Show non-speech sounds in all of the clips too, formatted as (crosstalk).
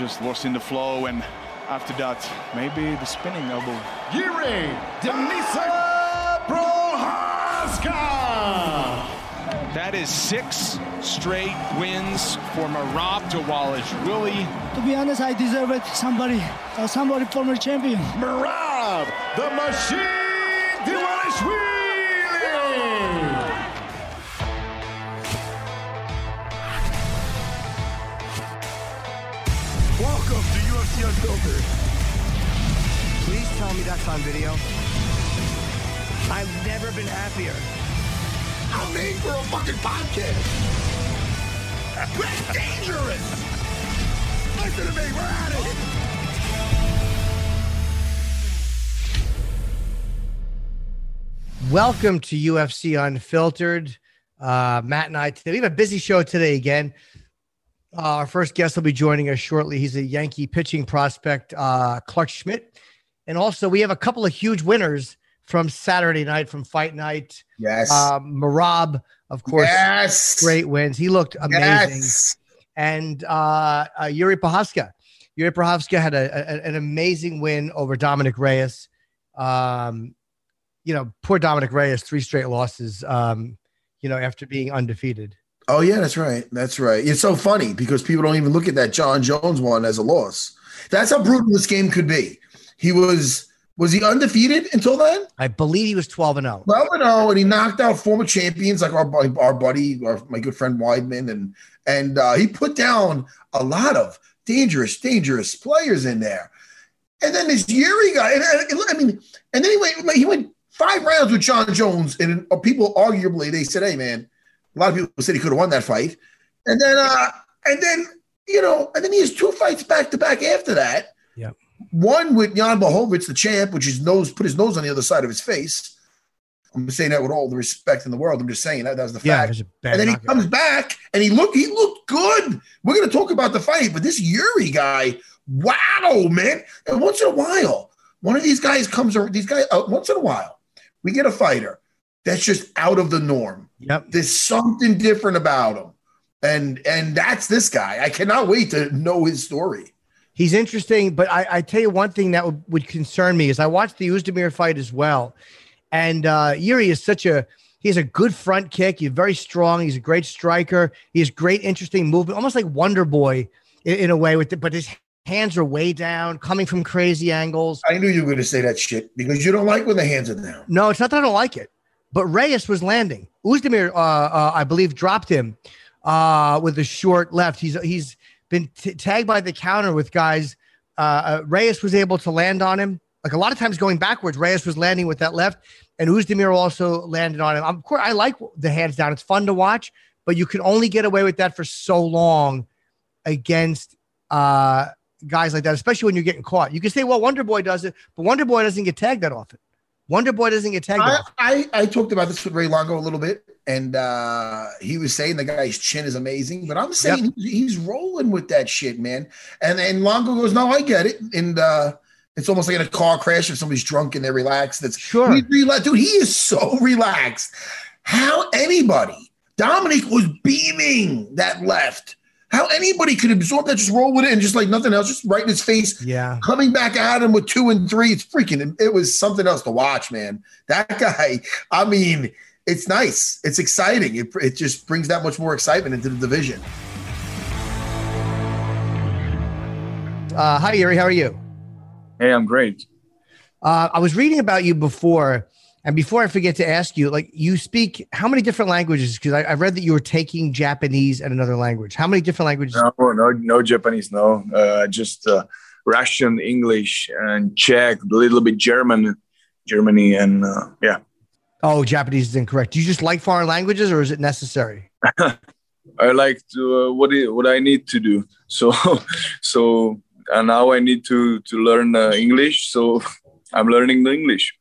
Just lost in the flow, and after that, maybe the spinning elbow. Yuri Denisa Procházka! That is six straight wins for Merab Dawalish. Willie, To be honest, I deserve it. Somebody, uh, somebody former champion. Merab, the machine Dvalishvili! Welcome to Unfiltered. Please tell me that's on video. I've never been happier. I'm made for a fucking podcast. That's dangerous. Listen to me, we're at it. Welcome to UFC Unfiltered. Uh, Matt and I today. We have a busy show today again. Uh, our first guest will be joining us shortly. He's a Yankee pitching prospect, uh, Clark Schmidt. And also, we have a couple of huge winners from Saturday night from Fight Night. Yes. Um, Merab, of course, yes. great wins. He looked amazing. Yes. And uh, uh, Yuri Procházka. Yuri Procházka had a, a- an amazing win over Dominic Reyes. Um, you know, poor Dominic Reyes, three straight losses, um, you know, after being undefeated. Oh yeah, that's right. That's right. It's so funny because people don't even look at that Jon Jones one as a loss. That's how brutal this game could be. He was was he undefeated until then? I believe he was 12 and 0. 12 and 0, and he knocked out former champions like our our buddy, our, my good friend Weidman, and and uh, he put down a lot of dangerous, dangerous players in there. And then this Yuri guy, and, and- I mean, and then he went he went five rounds with Jon Jones, and people arguably they said, "Hey man," a lot of people said he could have won that fight, and then uh, and then you know, and then he has two fights back to back after that. Yep. One with Jan Blachowicz, the champ, which his nose put his nose on the other side of his face. I'm saying that with all the respect in the world. I'm just saying that that's the Yeah, fact. and then he knockout. comes back and he looked he looked good. We're gonna talk about the fight, but this Yuri guy, wow, man! And once in a while, one of these guys comes. These guys uh, once in a while, we get a fighter that's just out of the norm. Yep. There's something different about him, and and that's this guy. I cannot wait to know his story. He's interesting, but I, I tell you one thing that would, would concern me is I watched the Oezdemir fight as well, and uh, Yuri is such a he has a good front kick. He's very strong. He's a great striker. He has great, interesting movement, almost like Wonder Boy in, in a way. With the, but his hands are way down, coming from crazy angles. I knew you were going to say that shit because you don't like when the hands are down. No, it's not that I don't like it, but Reyes was landing. Oezdemir, uh, uh, I believe, dropped him uh, with a short left. He's he's been t- tagged by the counter with guys. Uh, uh, Reyes was able to land on him. Like a lot of times going backwards, Reyes was landing with that left, and Oezdemir also landed on him. Of course, I like the hands down. It's fun to watch, but you can only get away with that for so long against uh, guys like that, especially when you're getting caught. You can say, well, Wonder Boy does it, but Wonder Boy doesn't get tagged that often. Wonder Boy doesn't get tagged. I. I, I talked about this with Ray Longo a little bit, and uh, he was saying the guy's chin is amazing, but I'm saying he's rolling with that shit, man. And and Longo goes, "No, I get it." And uh, it's almost like in a car crash if somebody's drunk and they're relaxed. That's Sure. he's relaxed, dude. He is so (laughs) relaxed. How anybody? Dominic was beaming that left. How anybody could absorb that, just roll with it and just like nothing else, just right in his face. Yeah. Coming back at him with two and three. It's freaking, it was something else to watch, man. That (laughs) guy, I mean, it's nice. It's exciting. It, it just brings that much more excitement into the division. Uh, hi, Yuri. How are you? Hey, I'm great. Uh, I was reading about you before, and before I forget to ask you, like you speak how many different languages? Because I, I, read that you were taking Japanese and another language. How many different languages? No, no, no Japanese. No, uh, just uh, Russian, English, and Czech, a little bit German, Germany, and uh, yeah. Oh, Japanese is incorrect. Do you just like foreign languages, or is it necessary? (laughs) (laughs) I like to uh, what what I need to do. (laughs) So, so and now I need to to learn uh, English. So I'm learning the English.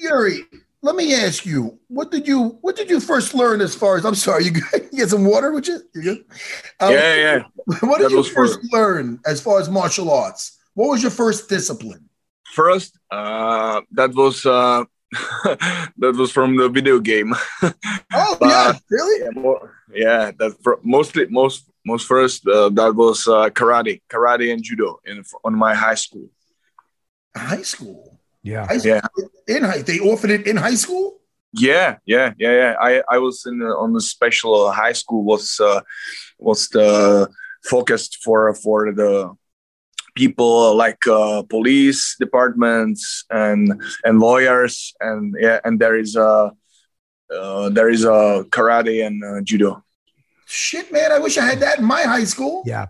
Yuri, let me ask you, what did you what did you first learn as far as I'm sorry, you, you get some water with you? You good? Um, yeah, yeah. (laughs) What did that you first learn as far as martial arts? What was your first discipline? First, uh, that was uh, (laughs) that was from the video game. (laughs) oh but, yeah, really? Yeah, more, yeah that for, mostly most most first uh, that was uh, karate, karate and judo in on my high school. High school. Yeah. High school. Yeah. In high, they offered it in high school. Yeah, yeah, yeah, yeah. I, I was in the, on the special high school was uh, was the focused for for the people like uh, police departments and and lawyers and yeah and there is a uh, there is a karate and uh, judo. Shit, man! I wish I had that in my high school. Yeah,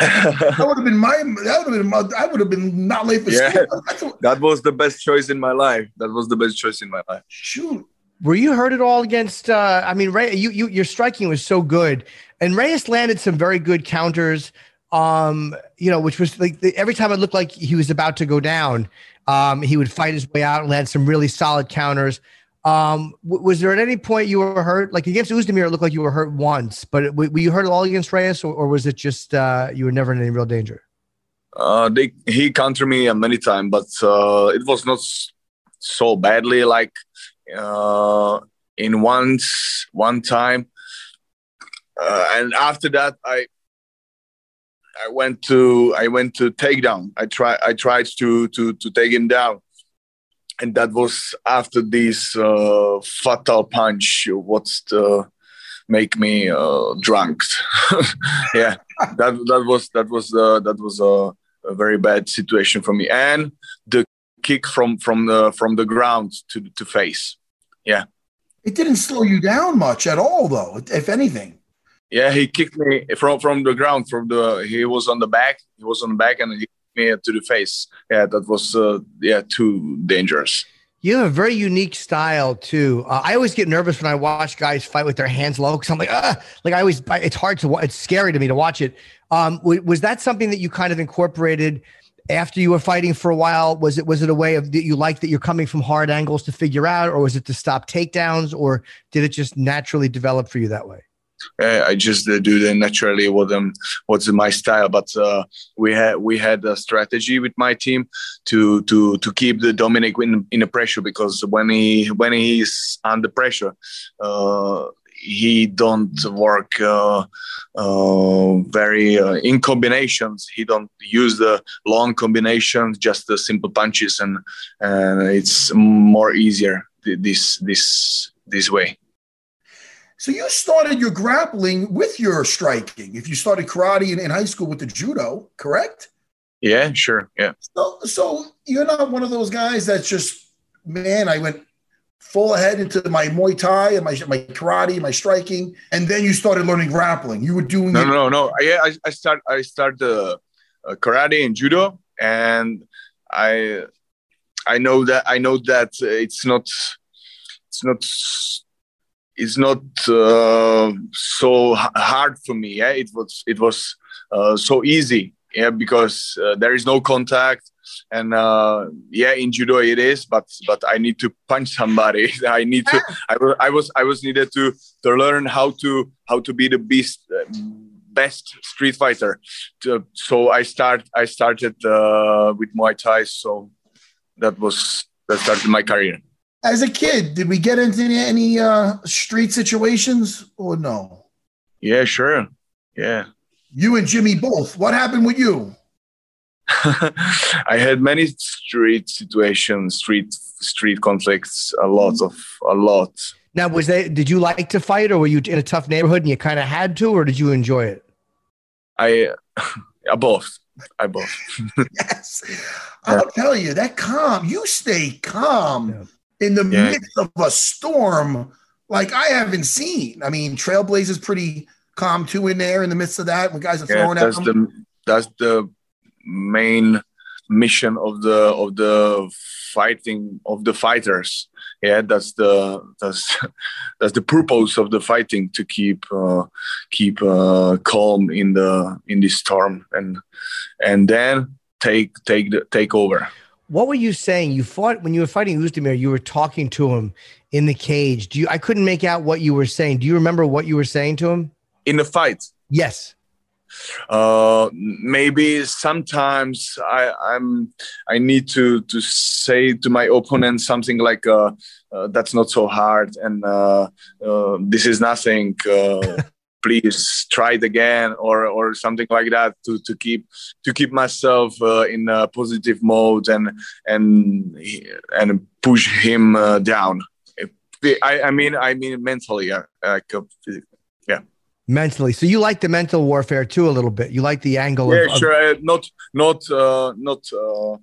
that would have been my. That would have been. My, I would have been not late for yeah, school. that was the best choice in my life. That was the best choice in my life. Shoot. Were you hurt at all against? Uh, I mean, Ray, you, you your striking was so good, and Reyes landed some very good counters. Um, you know, which was like the, every time it looked like he was about to go down, um, he would fight his way out and land some really solid counters. Um, was there at any point you were hurt? Like against Oezdemir, it looked like you were hurt once, but w- were you hurt at all against Reyes, or, or was it just uh, you were never in any real danger? Uh, they, he countered me many times, but uh, it was not so badly. Like uh, in once one time, uh, and after that, I I went to I went to takedown. I try I tried to to to take him down, and that was after this uh, fatal punch. What's the make me uh, drunk? (laughs) yeah, that that was that was uh, that was a, a, very bad situation for me. And the kick from from the from the ground to to face. Yeah, it didn't slow you down much at all, though. If anything. Yeah, he kicked me from from the ground. From the he was on the back. He was on the back, and he me to the face. Yeah, that was uh, yeah too dangerous. You have a very unique style too. Uh, I always get nervous when I watch guys fight with their hands low because I'm like, ah, like I always, it's hard to, it's scary to me to watch it. Um, was that something that you kind of incorporated after you were fighting for a while? Was it was it a way of that you like that you're coming from hard angles to figure out, or was it to stop takedowns, or did it just naturally develop for you that way? Uh, I just uh, do them naturally them what's my style but uh, we had we had a strategy with my team to to to keep the Dominic in, in the pressure because when he when he's under pressure uh, he don't work uh, uh, very uh, in combinations. He don't use the long combinations, just the simple punches, and and it's more easier this this this way. So you started your grappling with your striking. If you started karate in, in high school with the judo, correct? Yeah, sure. Yeah. So, so you're not one of those guys that's just, man, I went full ahead into my Muay Thai and my my karate, my striking, and then you started learning grappling. You were doing no, it- no, no, no. Yeah, I, I start I start uh, uh, karate and judo, and I I know that I know that it's not it's not it's not uh, so hard for me. Yeah, it was it was uh, so easy. Yeah, because uh, there is no contact, and uh, yeah, in judo it is. But but I need to punch somebody. (laughs) I need to. I, I was I was needed to to learn how to how to be the best best street fighter. So I start I started uh, with Muay Thai. So that was that started my career as a kid, did we get into any uh, street situations or no? Yeah, sure. yeah. You and Jimmy both. What happened with you? (laughs) I had many street situations, street street conflicts, a lot of a lot. Now, was they? Did you like to fight, or were you in a tough neighborhood and you kind of had to, or did you enjoy it? I, I (laughs) both. I both. (laughs) yes, I'll tell you that calm. You stay calm Yeah. In the Yeah. midst of a storm like I haven't seen. I mean, Trailblazers pretty calm too in there in the midst of that when guys are Yeah, throwing at that's them. the that's the main mission of the of the fighting of the fighters. Yeah, that's the that's (laughs) that's the purpose of the fighting to keep uh, keep uh, calm in the in this storm and and then take take the take over. What were you saying? You fought when you were fighting Oezdemir. You were talking to him in the cage. Do you? I couldn't make out what you were saying. Do you remember what you were saying to him? in the fight. Yes. uh maybe sometimes i i'm i need to to say to my opponent something like uh, uh that's not so hard and uh, uh this is nothing uh please try it again or or something like that to to keep to keep myself uh, in a positive mode and and and push him uh, down I, I mean i mean mentally uh, like uh, Mentally. So you like the mental warfare too a little bit. You like the angle yeah of, of- sure uh, not not uh, not uh,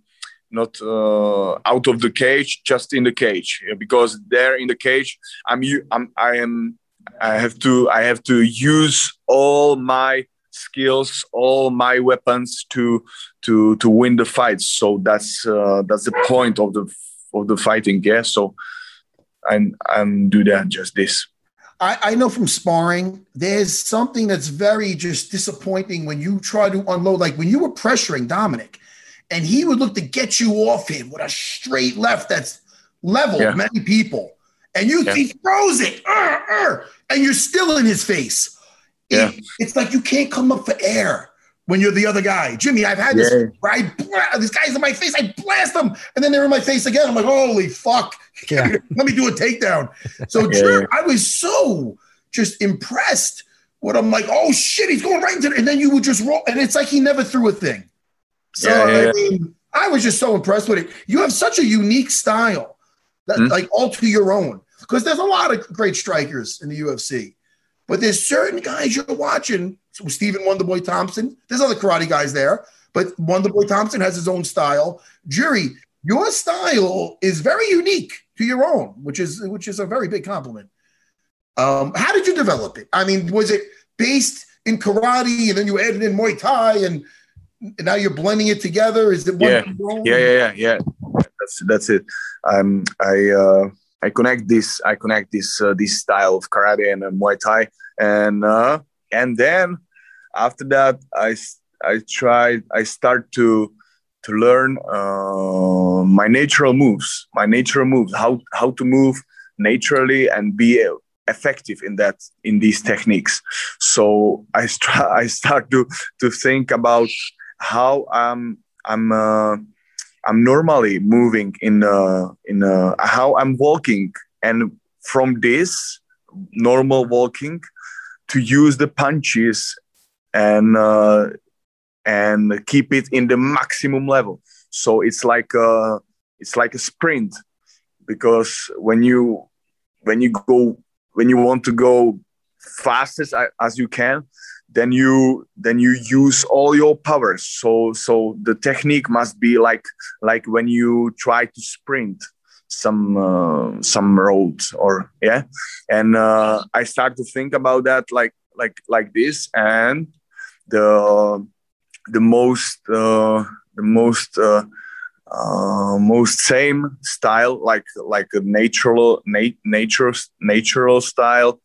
not uh, out of the cage just in the cage because there in the cage i'm i'm i am i have to i have to use all my skills all my weapons to to to win the fight so that's uh, that's the point of the of the fighting yeah so i'm i'm do that just this I, I know from sparring, there's something that's very just disappointing when you try to unload. Like when you were pressuring Dominic, and he would look to get you off him with a straight left that's leveled Yeah. many people, and you Yeah. he throws it, "Arr, arr," and you're still in his face. It- it's like you can't come up for air when you're the other guy. Jimmy, I've had this Yeah. where I bla- this guy's in my face, I blast them, and then they're in my face again. I'm like, holy fuck. (laughs) Yeah. Let me do a takedown. So Yeah. Drew, I was so just impressed. What I'm like, oh shit, he's going right into it. And then you would just roll, and it's like he never threw a thing. So Yeah, yeah, I mean, I was just so impressed with it. You have such a unique style, that, Hmm. like all to your own. Because there's a lot of great strikers in the UFC, but there's certain guys you're watching. So Stephen Wonderboy Thompson. There's other karate guys there, but Wonderboy Thompson has his own style. Yuri, your style is very unique to your own, which is which is a very big compliment. Um, how did you develop it? I mean, was it based in karate and then you added in Muay Thai and, and now you're blending it together? Is it one Yeah. yeah yeah yeah yeah that's that's it. I uh i connect this i connect this uh, this style of karate and uh, muay thai. And uh and then after that I I tried i start to to learn uh, my natural moves my natural moves how how to move naturally and be effective in that in these techniques. So i st- (laughs) i start to to think about how i'm i'm uh, I'm normally moving in uh, in uh, how I'm walking, and from this normal walking to use the punches and uh, and keep it in the maximum level. So it's like a it's like a sprint because when you when you go when you want to go fastest as you can then you then you use all your powers. So so the technique must be like like when you try to sprint some uh, some road or yeah? And uh, i start to think about that like like like this and the the most uh, the most uh, uh, most same style like like a natural nat- nature natural style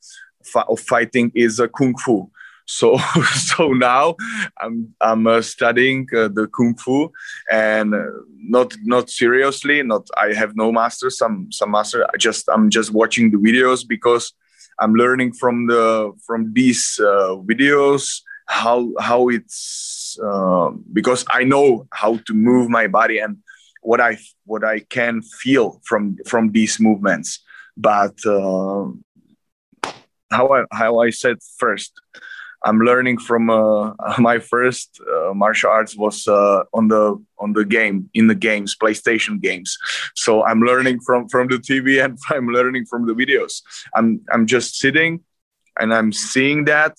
of fighting is a kung fu so (laughs) so now i'm i'm uh, studying uh, the kung fu and uh, not not seriously not i have no master some some master i just i'm just watching the videos because i'm learning from the from these uh, videos how how it's uh, because i know how to move my body and what i what i can feel from from these movements. But uh, how I, how I said first I'm learning from uh, (laughs) my first uh, martial arts was uh, on the on the game in the games, PlayStation games. So I'm learning from from the TV (laughs) and I'm learning from the videos. I'm I'm just sitting and I'm seeing that,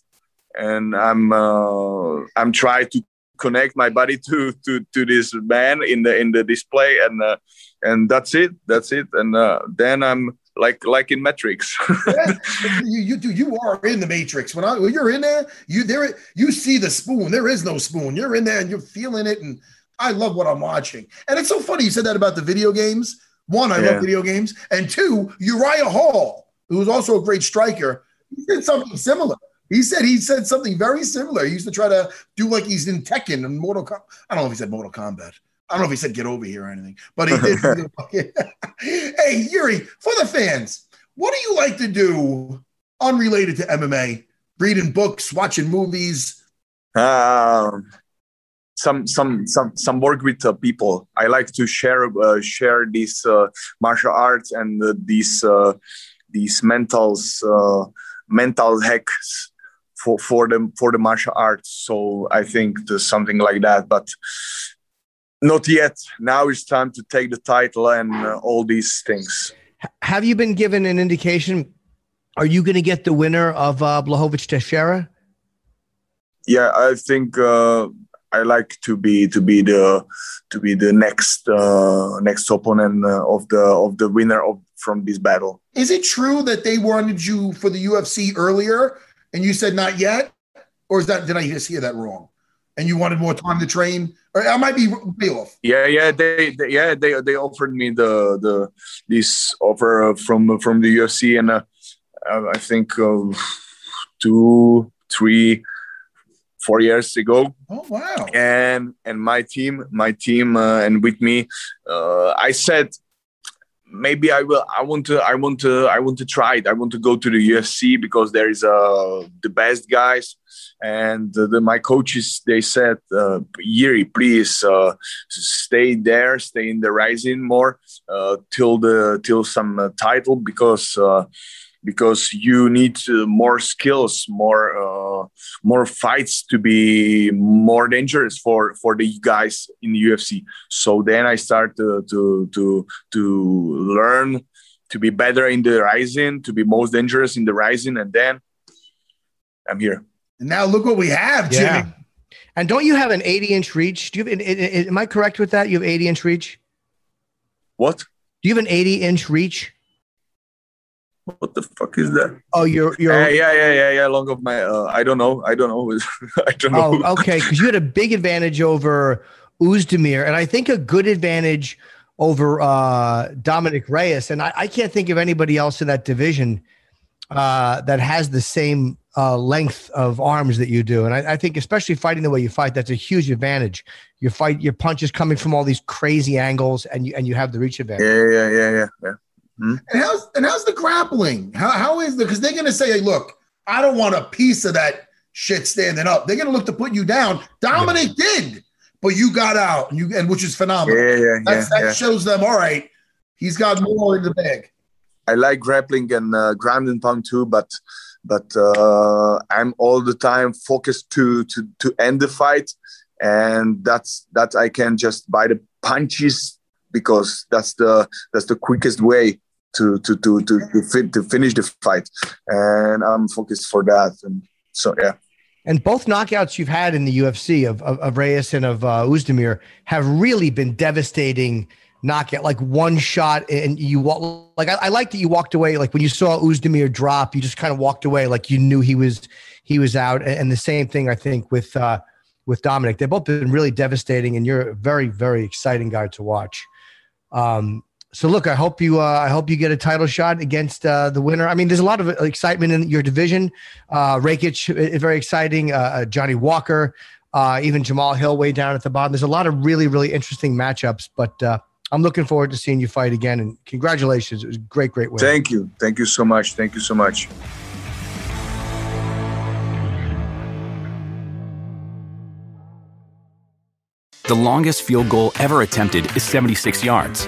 and I'm uh, I'm trying to connect my body (laughs) to to to this man in the in the display and uh, and that's it that's it and uh, then i'm like like in matrix (laughs) you you do you are in the matrix when, I, when you're in there you there you see the spoon there is no spoon you're in there and you're feeling it and i love what i'm watching and it's so funny you said that about the video games one i yeah. love video games and two uriah hall who was also a great striker he did something similar he said he said something very similar. He used to try to do like he's in Tekken and Mortal Kombat. I don't know if he said Mortal Kombat. I don't know if he said get over here or anything, but he (laughs) did. (laughs) hey, Yuri, for the fans, what do you like to do unrelated to MMA? Reading books, watching movies? Um, some some some some work with uh, people. I like to share uh, share these uh, martial arts and uh, these uh, these mentals uh, mental hacks for for the for the martial arts. So I think there's something like that, but not yet. Now it's time to take the title and uh, all these things. Have you been given an indication? Are you going to get the winner of uh, Blachowicz Teixeira? Yeah, I think uh, I like to be to be the to be the next uh, next opponent uh, of the of the winner of from this battle. Is it true that they wanted you for the UFC earlier and you said not yet, or is that did I just hear that wrong? And you wanted more time to train, or I might be way off. Yeah, yeah, they, they yeah they they offered me the the this offer from from the UFC, and uh, I think uh, two three four years ago. Oh wow! And and my team, my team, uh, and with me, uh, I said maybe I will. I want to. I want to. I want to try it. I want to go to the UFC because there is uh the best guys, and the, the my coaches they said, uh, Yuri, please uh, stay there, stay in the Rizin more uh, till the till some uh, title because. Because you need uh, more skills, more uh, more fights to be more dangerous for for the guys in the UFC. So then I start to to to, to learn to be better in the Rizin, to be most dangerous in the Rizin, and then I'm here. And now look what we have, Jimmy. Yeah. And don't you have an 80 inch reach? Do you have? Am I correct with that? You have 80 inch reach. What? Do you have an 80 inch reach? What the fuck is that? Oh, you're you're uh, yeah yeah yeah yeah. Long of my uh, I don't know I don't know (laughs) I don't know. Oh, okay, because you had a big advantage over Oezdemir, and I think a good advantage over uh, Dominic Reyes, and I, I, can't think of anybody else in that division uh, that has the same uh, length of arms that you do. And I, I, think, especially fighting the way you fight, that's a huge advantage. Your fight your punches coming from all these crazy angles, and you and you have the reach advantage. Yeah, yeah, yeah, yeah, yeah. Hmm? And how's and how's the grappling? How how is the because they're gonna say, hey, look, I don't want a piece of that shit standing up. They're gonna look to put you down. Dominic yeah. did, but you got out and you and which is phenomenal. Yeah, yeah, yeah that yeah. shows them, all right, he's got more in the bag. I like grappling and uh, ground and pound too, but but uh, I'm all the time focused to to to end the fight, and that's that I can just buy the punches because that's the that's the quickest way to to to to to, fit, to finish the fight, and I'm focused for that. And so yeah. And both knockouts you've had in the UFC of of, of Reyes and of uh, Oezdemir have really been devastating knockout, like one shot, and you walk. Like I, I like that you walked away. Like when you saw Oezdemir drop, you just kind of walked away, like you knew he was he was out. And, and the same thing I think with uh, with Dominic. They've both been really devastating, and you're a very very exciting guy to watch. Um, so look, I hope you, uh, I hope you get a title shot against uh, the winner. I mean, there's a lot of excitement in your division. Uh, Rakic, very exciting. Uh, uh, Johnny Walker, uh, even Jamahal Hill way down at the bottom. There's a lot of really, really interesting matchups. But uh, I'm looking forward to seeing you fight again. And congratulations, it was a great, great win. Thank you, thank you so much. Thank you so much. The longest field goal ever attempted is 76 yards.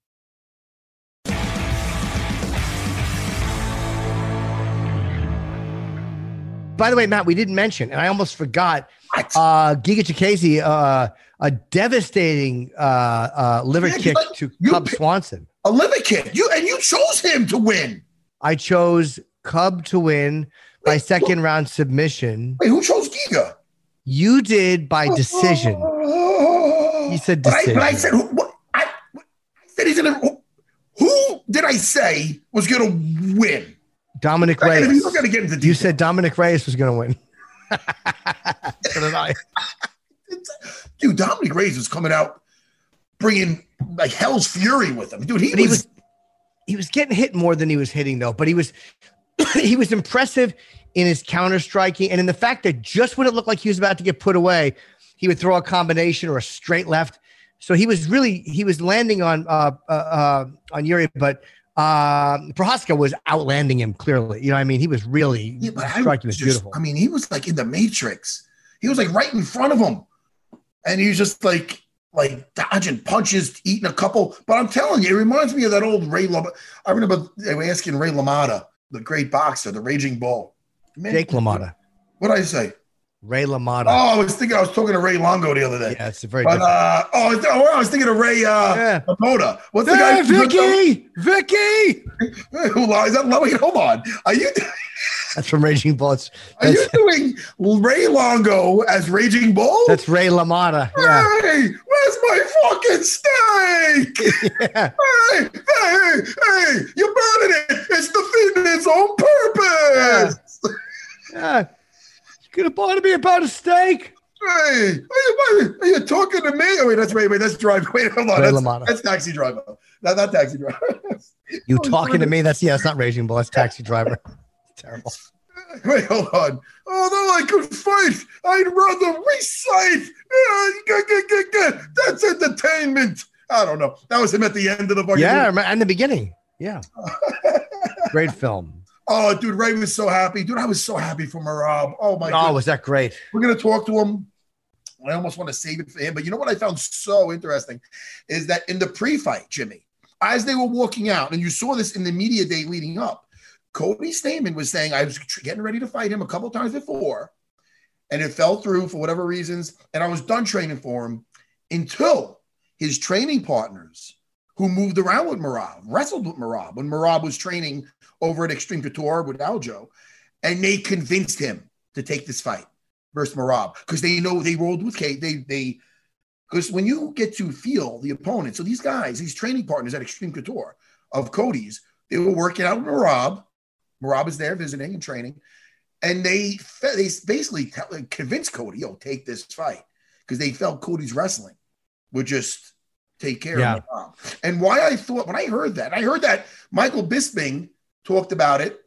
By the way, Matt, we didn't mention, and I almost forgot. Uh, Giga Chikadze, uh, a devastating uh, uh, liver Yeah, kick to you Cub Swanson. A liver kick. You and you chose him to win. I chose Cub to win by second round submission. Wait, who chose Giga? You did by decision. He said But I, but I said, who, what, I, I said he's gonna. Who, who did I say was gonna win? Dominic And if Reyes. You're gonna get into You said Dominic Reyes was going to win. (laughs) so did I. (laughs) dude, Dominic Reyes was coming out bringing like hell's fury with him, dude. He, But he was, was he was getting hit more than he was hitting though. But he was (coughs) he was impressive in his counter striking and in the fact that just when it looked like he was about to get put away, he would throw a combination or a straight left. So he was really he was landing on uh uh, uh on Yuri, but uh Procházka was outlanding him clearly. You know, what I mean, he was really Yeah, but I striking was was just- beautiful. I mean, he was like in the Matrix. He was like right in front of him, and he was just like like dodging punches, eating a couple. But I'm telling you, it reminds me of that old Ray. Lam- I remember they were asking Ray LaMotta, the great boxer, the Raging Bull. Man, Jake LaMotta, What did I say? Ray LaMotta. Oh, I was thinking I was talking to Ray Longo the other day. yeah, it's a very But different. uh, oh, I was- oh, I was thinking of Ray uh, Yeah. Lamotta. What's the Hey, guy? Vicky! Vicky! (laughs) Who lies? That wait, hold on. Are you That's from Raging Bullets. are you doing Ray Longo as Raging Bull? that's Ray LaMotta. Yeah. Hey, where's my fucking steak? (laughs) yeah. hey, hey, hey, you're burning it. It's defeating its own purpose. Yeah. You could have bought me about a steak. Hey, are you, are you talking to me? Oh, wait, that's wait, wait, that's driver. (laughs) Wait, hold on. Ray That's, that's taxi driver. Not, not taxi driver. (laughs) You Oh, talking to me? That's yeah, it's not Raging Bull. That's Taxi Driver. (laughs) Terrible. Wait, hold on. Although I could fight, I'd rather recite. That's entertainment. I don't know. That was him at the end of the fucking Yeah, movie. and the beginning. Yeah. Great film. Oh, dude, Ray was so happy. Dude, I was so happy for Merab. Oh my god. Oh, was that great? We're gonna talk to him. I almost want to save it for him. But you know what I found so interesting is that in the pre-fight, Jimmy, as they were walking out, and you saw this in the media day leading up, Cody Stamann was saying, I was getting ready to fight him a couple times before, and it fell through for whatever reasons, and I was done training for him until his training partners who moved around with Merab, wrestled with Merab when Merab was training over at Extreme Couture with Aljo, and they convinced him to take this fight versus Merab because they know they rolled with Kate. They they because when you get to feel the opponent, so these guys, these training partners at Extreme Couture of Cody's, they were working out with Merab. Merab is there visiting and training, and they they basically tell, convinced Cody, "Yo, take this fight," because they felt Cody's wrestling would just take care Yeah. of Merab. And why I thought when I heard that, I heard that Michael Bisping talked about it,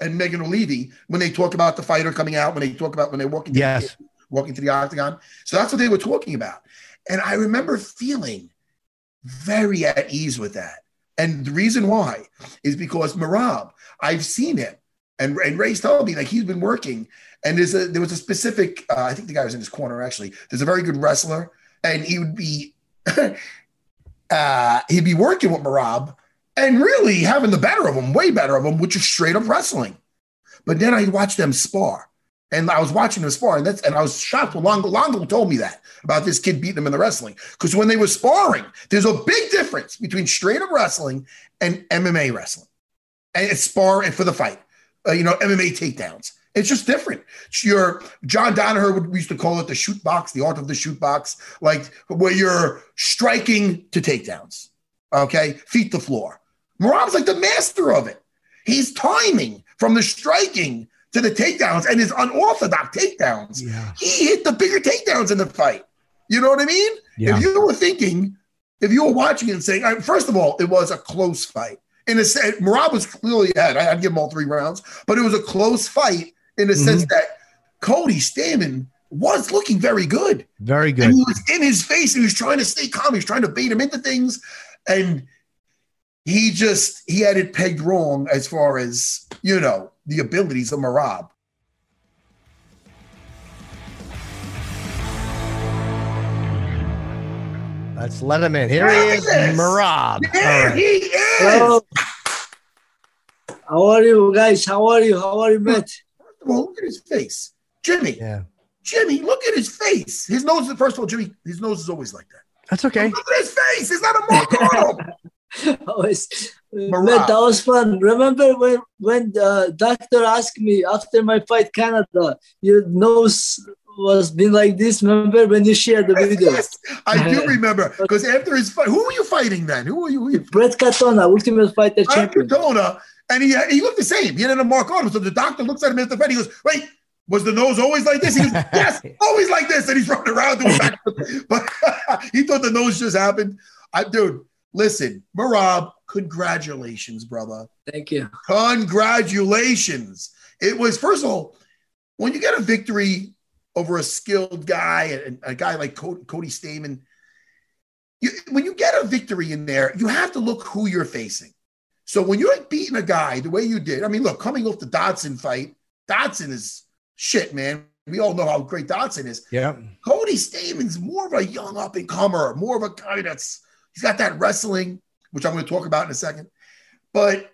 and Megan Olivi when they talk about the fighter coming out, when they talk about when they're walking, to Yes. the, walking to the octagon. So that's what they were talking about, and I remember feeling very at ease with that. And the reason why is because Merab, I've seen him, and, and Ray's told me like he's been working, and there's a there was a specific, uh, I think the guy was in his corner actually. There's a very good wrestler, and he would be, (laughs) uh, he'd be working with Merab, and really having the better of him, way better of him, which is straight up wrestling. But then I watched them spar. And I was watching them spar, and that's and I was shocked when Longo, Longo told me that about this kid beating him in the wrestling. Because when they were sparring, there's a big difference between straight up wrestling and MMA wrestling. And it's spar and for the fight. Uh, you know, MMA takedowns. It's just different. Your John Danaher would we used to call it the shoot box, the art of the shoot box, like where you're striking to takedowns. Okay, feet the floor. Merab's like the master of it. He's timing from the striking to the takedowns and his unorthodox takedowns. Yeah. He hit the bigger takedowns in the fight. You know what I mean? Yeah. If you were thinking, if you were watching and saying, I- first of all, it was a close fight. In a sense, Merab was clearly ahead. I- I'd give him all three rounds, but it was a close fight in the sense Mm-hmm. that Cody Stamann was looking very good. Very good. And he was in his face. He was trying to stay calm. He was trying to bait him into things. And he just he had it pegged wrong as far as, you know, the abilities of Merab. Let's let him in. Here he he is. Merab. There All right. he is. Hello. How are you guys? How are you? How are you, Matt? Well, look at his face. Jimmy. Yeah. Jimmy, look at his face. His nose, first of all, Jimmy, his nose is always like that. That's okay. Look at his face. He's not a mark on him. Always. Merab. Matt, that was fun. Remember when when the doctor asked me after my fight Canada, your nose was been like this? Remember when you shared the video? Yes, I do (laughs) remember. Because after his fight, who were you fighting then? Who were you? Who were you Brett Katona, Ultimate Fighter champion. Daytona, and he he looked the same. He had a mark on him. So the doctor looks at him at the fight. He goes, "Wait, was the nose always like this?" He goes, (laughs) "Yes, always like this." And he's running around doing back. But (laughs) he thought the nose just happened. I, dude, listen, Merab, congratulations, brother. Thank you. Congratulations. It was first of all, when you get a victory over a skilled guy and a guy like Cody, Cody Stamann, you, when you get a victory in there, you have to look who you're facing. So when you're beating a guy the way you did, I mean, look, coming off the Dodson fight, Dodson is shit, man. We all know how great Dodson is. Yeah. Cody Stamann's more of a young up and comer, more of a guy that's he's got that wrestling, which I'm going to talk about in a second. But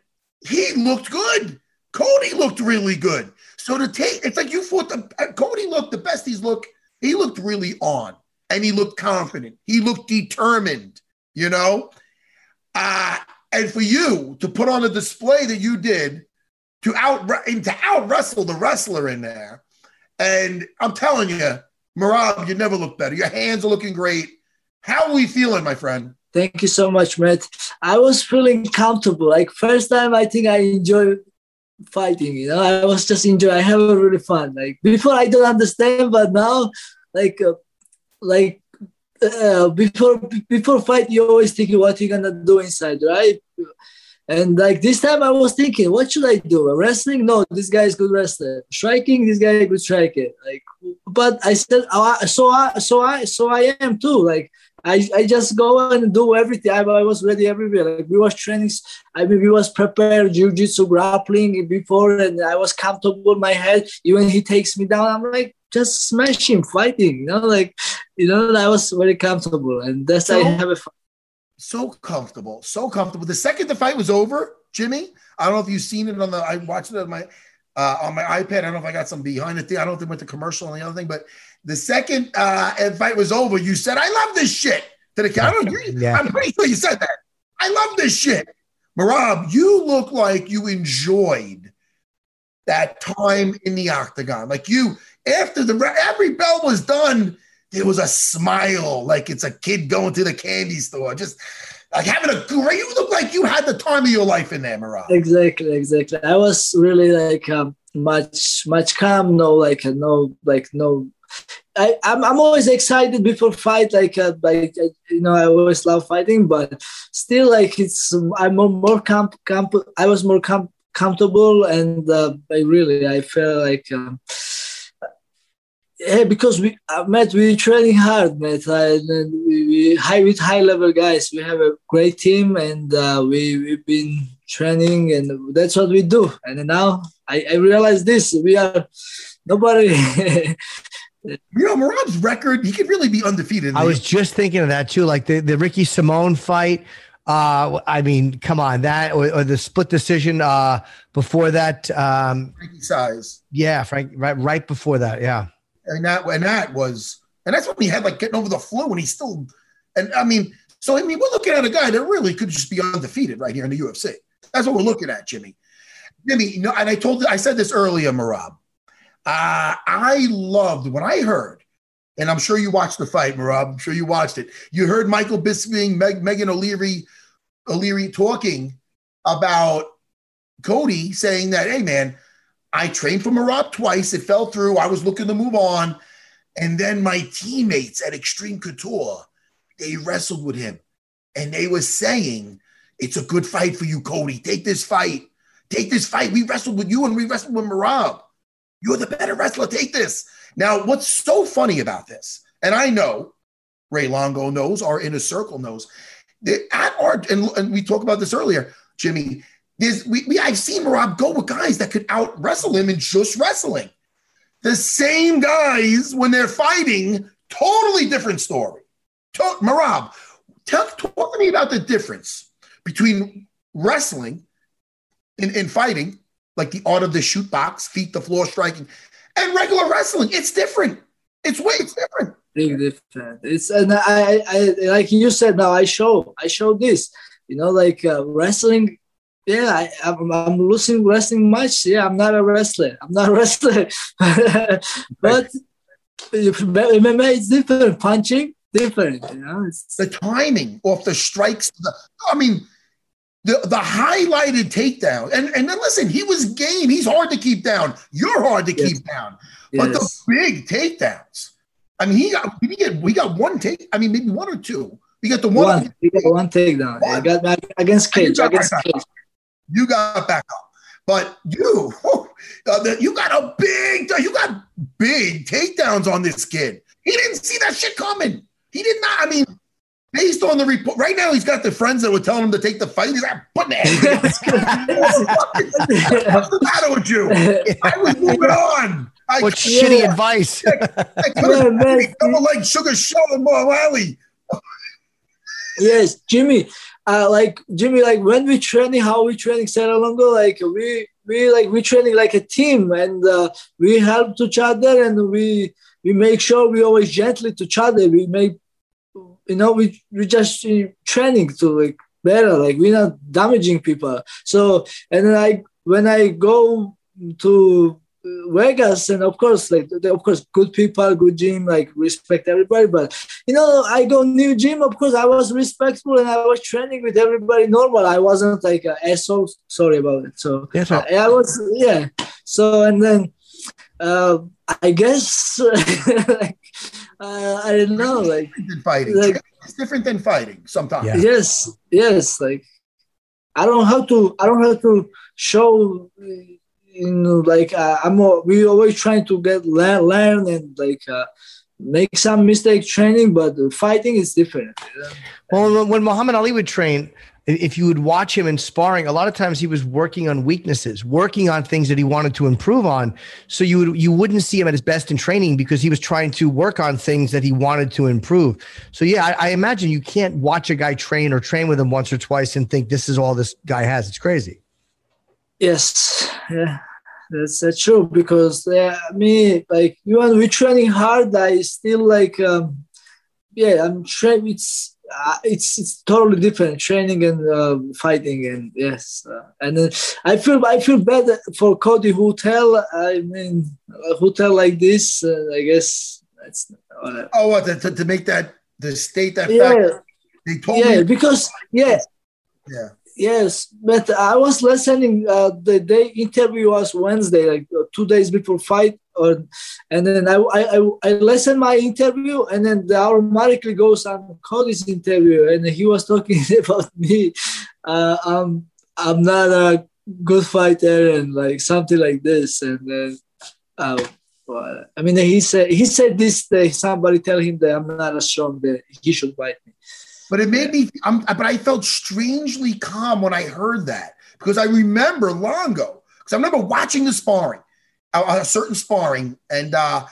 he looked good. Cody looked really good. So to take, it's like you fought the Cody looked the best he's looked. He looked really on, and he looked confident. He looked determined. You know, uh, and for you to put on a display that you did to out to out wrestle the wrestler in there, and I'm telling you, Merab, you never look better. Your hands are looking great. How are we feeling, my friend? Thank you so much, Matt. I was feeling comfortable. Like first time, I think I enjoy fighting. You know, I was just enjoy. I have a really fun. Like before, I don't understand, but now, like, uh, like uh, before before fight, you always thinking what you're gonna do inside, right? And like this time, I was thinking, what should I do? Wrestling? No, this guy is good wrestler. Striking? This guy good striker. Like, but I said, oh, so I, so I, so I am too. Like, I, I just go and do everything. I, I was ready everywhere. Like we was training. I mean, we was prepared jiu-jitsu grappling before, and I was comfortable in my head. Even he takes me down, I'm like just smashing, fighting. You know, like you know, that I was very comfortable, and that's I So- have a fun. So comfortable, so comfortable. The second the fight was over, Jimmy, I don't know if you've seen it on the. I watched it on my uh, on my iPad. I don't know if I got some behind the thing. I don't think it went to commercial and the other thing, but the second uh, fight was over, you said, "I love this shit." To the camera, Yeah. I'm pretty sure you said that. I love this shit, Merab. You look like you enjoyed that time in the octagon. Like you, after the every bell was done, there was a smile, like it's a kid going to the candy store, just like having a great. You look like you had the time of your life in there, Merab. Exactly, exactly. I was really like um, much, much calm. No, like no, like no. I, I'm, I'm always excited before fight. Like, uh, like uh, you know, I always love fighting, but still, like it's I'm more, more camp, camp. I was more com- comfortable, and uh, I really I felt like. Um, yeah, because we uh, Matt, we're training hard, Matt. Uh, and we, we high with high level guys. We have a great team, and uh, we we've been training, and that's what we do. And now I, I realize this: we are nobody. (laughs) You know, Merab's record, he could really be undefeated. I was just thinking of that too, like the, the Ricky Simone fight. Uh, I mean, come on, that or, or the split decision uh, before that. Um, Frankie Saenz. yeah, Frank, right, right before that. Yeah, and that and that was and that's when he had like getting over the flu and he still and I mean so I mean we're looking at a guy that really could just be undefeated right here in the UFC. That's what we're looking at, Jimmy. Jimmy, you know, and I told I said this earlier, Merab. Uh, I loved when I heard, and I'm sure you watched the fight, Merab. I'm sure you watched it. You heard Michael Bisping, Meg, Megan Olivi, Olivi talking about Cody saying that, hey man, I trained for Merab twice. It fell through. I was looking to move on. And then my teammates at Extreme Couture, they wrestled with him. And they were saying, it's a good fight for you, Cody. Take this fight. Take this fight. We wrestled with you and we wrestled with Merab. You're the better wrestler. Take this. Now, what's so funny about this, and I know Ray Longo knows, our inner circle knows, that at our, and, and we talked about this earlier, Jimmy, there's, we, we, I've seen Merab go with guys that could out wrestle him in just wrestling. The same guys, when they're fighting, totally different story. Talk, talk, talk to me about the difference between wrestling and, and fighting, like the art of the shoot box, feet the floor striking, and regular wrestling. It's different. It's way it's different. Big different. It's and I, I like you said. Now I show I show this. You know, like uh, wrestling yeah, I, am I'm, I'm losing wrestling much. Yeah, I'm not a wrestler. I'm not a wrestler. (laughs) but MMA is different. Punching different. You know, it's, the timing of the strikes. The, I mean, the the highlighted takedown. And and then listen, he was game. He's hard to keep down. You're hard to yes. keep down. But yes. the big takedowns. I mean, he got we get we got one take. I mean, maybe one or two. We got the one. one. We got one takedown. One. I got against Cage. Against Cage. You got back up. But you, uh, you got a big, you got big takedowns on this kid. He didn't see that shit coming. He did not. I mean, based on the report, right now he's got the friends that were telling him to take the fight. He's like, put the (laughs) What's the matter with you? I was moving on. I, what shitty yeah. advice? I, I could have (laughs) like Sugar Show and Mo Alley. yes, Jimmy uh, like Jimmy, like when we training, how we training Serra Longo, like we we like we training like a team, and uh, we help each other, and we we make sure we always gently to each other. We make you know we we just uh, training to like better, like we're not damaging people. So and then I when I go to Vegas, and of course, like of course, good people, good gym, like respect everybody. But you know, I go new gym. Of course, I was respectful and I was training with everybody normal. I wasn't like an asshole. Sorry about it. So yes, I, I was yeah. So and then uh, I guess (laughs) like uh, I don't know, like fighting. Like, it's different than fighting sometimes. Yeah. Yes, yes, like I don't have to. I don't have to show you know, like uh, I'm we always trying to get learn, learn and like uh, make some mistake training, but fighting is different. You know? Well, when Muhammad Ali would train, if you would watch him in sparring, a lot of times he was working on weaknesses, working on things that he wanted to improve on. So you would you wouldn't see him at his best in training because he was trying to work on things that he wanted to improve. So yeah, I, I imagine you can't watch a guy train or train with him once or twice and think this is all this guy has. It's crazy. Yes, yeah, that's, that's true because uh, me like even we training hard, I still like um, yeah, I'm training. It's uh, it's it's totally different training and uh, fighting and yes, uh, and then I feel I feel bad for Cody who tell I mean who tell like this. Uh, I guess that's whatever. Oh, what to, to make that the state that yeah. fact they told yeah me because yeah yeah Yes, but I was listening. Uh, the day interview was Wednesday, like uh, two days before fight, or and then I I I listened my interview, and then the automatically goes on Cody's interview, and he was talking (laughs) about me. Uh, I'm I'm not a good fighter, and like something like this, and then. Uh, I mean, he said he said this. Day, somebody tell him that I'm not as strong that he should fight me. But it made me, I'm, but I felt strangely calm when I heard that because I remember Longo because I remember watching the sparring, a, a certain sparring, and uh,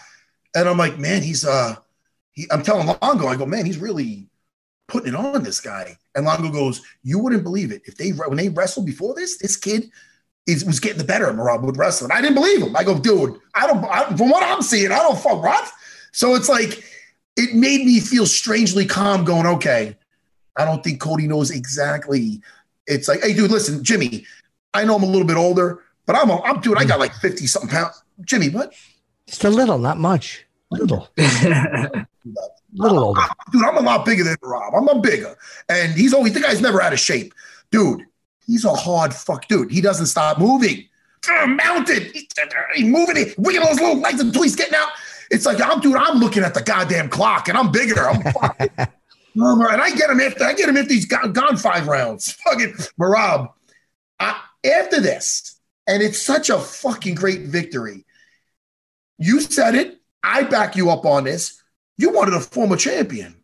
and I'm like, man, he's uh, he, I'm telling Longo, I go, man, he's really putting it on this guy. And Longo goes, you wouldn't believe it if they when they wrestled before this, this kid is was getting the better of Merab with wrestling. I didn't believe him. I go, dude, I don't. I, from what I'm seeing, I don't fuck what. So it's like it made me feel strangely calm, going, okay, I don't think Cody knows exactly. It's like, hey, dude, listen, Jimmy, I know I'm a little bit older, but I'm, a, I'm, dude, I got like 50 something pounds. Jimmy, what? Just a little, not much. Little. (laughs) little older. Dude, I'm a lot bigger than Rob. I'm a bigger. And he's always, the guy's never out of shape. Dude, he's a hard fuck dude. He doesn't stop moving. Mounted. He's, he's moving it, wiggling those little legs until he's getting out. It's like, I'm, dude, I'm looking at the goddamn clock and I'm bigger. I'm (laughs) fucking. And I get him after I get him after he's gone, gone five rounds. (laughs) Fucking Merab. I, after this, and it's such a fucking great victory. You said it. I back you up on this. You wanted a former champion.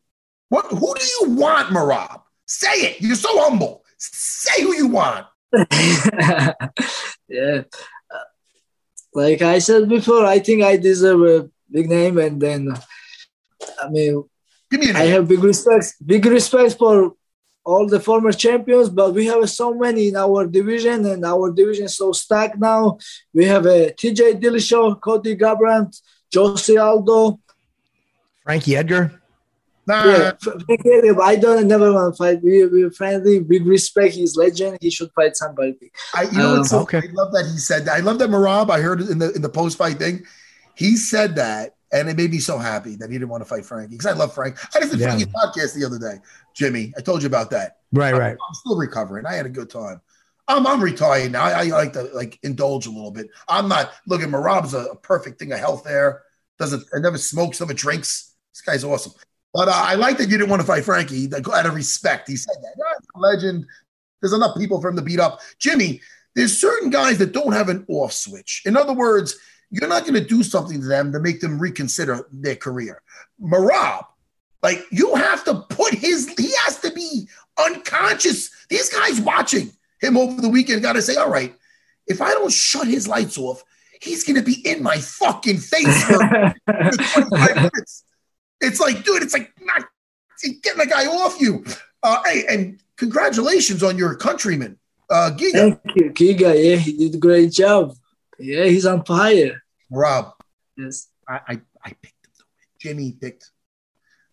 What? Who do you want, Merab? Say it. You're so humble. Say who you want. (laughs) yeah. Uh, like I said before, I think I deserve a big name, and then I mean, me I have big respect, big respect for all the former champions, but we have so many in our division, and our division is so stacked now. We have a TJ Dillashaw, Cody Garbrandt, Jose Aldo, Frankie Edgar. Nah. Yeah, Frankie Edgar, I don't never want to fight. We we friendly, big respect. He's legend. He should fight somebody. I you know um, so, okay. I love that he said that. I love that Merab. I heard in the in the post fight thing. He said that and it made me so happy that he didn't want to fight Frankie because I love Frank. I just did yeah. Frankie's podcast the other day, Jimmy. I told you about that. Right, right. I'm, still recovering. I had a good time. I'm, I'm retired now. I, I, like to like indulge a little bit. I'm not looking. Merab's a, a perfect thing of health there. Doesn't I never smokes, never drinks. This guy's awesome. But uh, I like that you didn't want to fight Frankie. Out of respect, he said that. Yeah, legend. There's enough people for him to beat up. Jimmy, there's certain guys that don't have an off switch. In other words, you're not going to do something to them to make them reconsider their career. Merab, like you have to put his, he has to be unconscious. These guys watching him over the weekend got to say, all right, if I don't shut his lights off, he's going to be in my fucking face for 25 (laughs) minutes. It's like, dude, it's like not getting the guy off you. Uh, hey, and congratulations on your countryman, uh, Giga. Thank you, Giga. Yeah, he did a great job. Yeah, he's on fire. Rob. Yes. I, I, I picked him. Jimmy picked.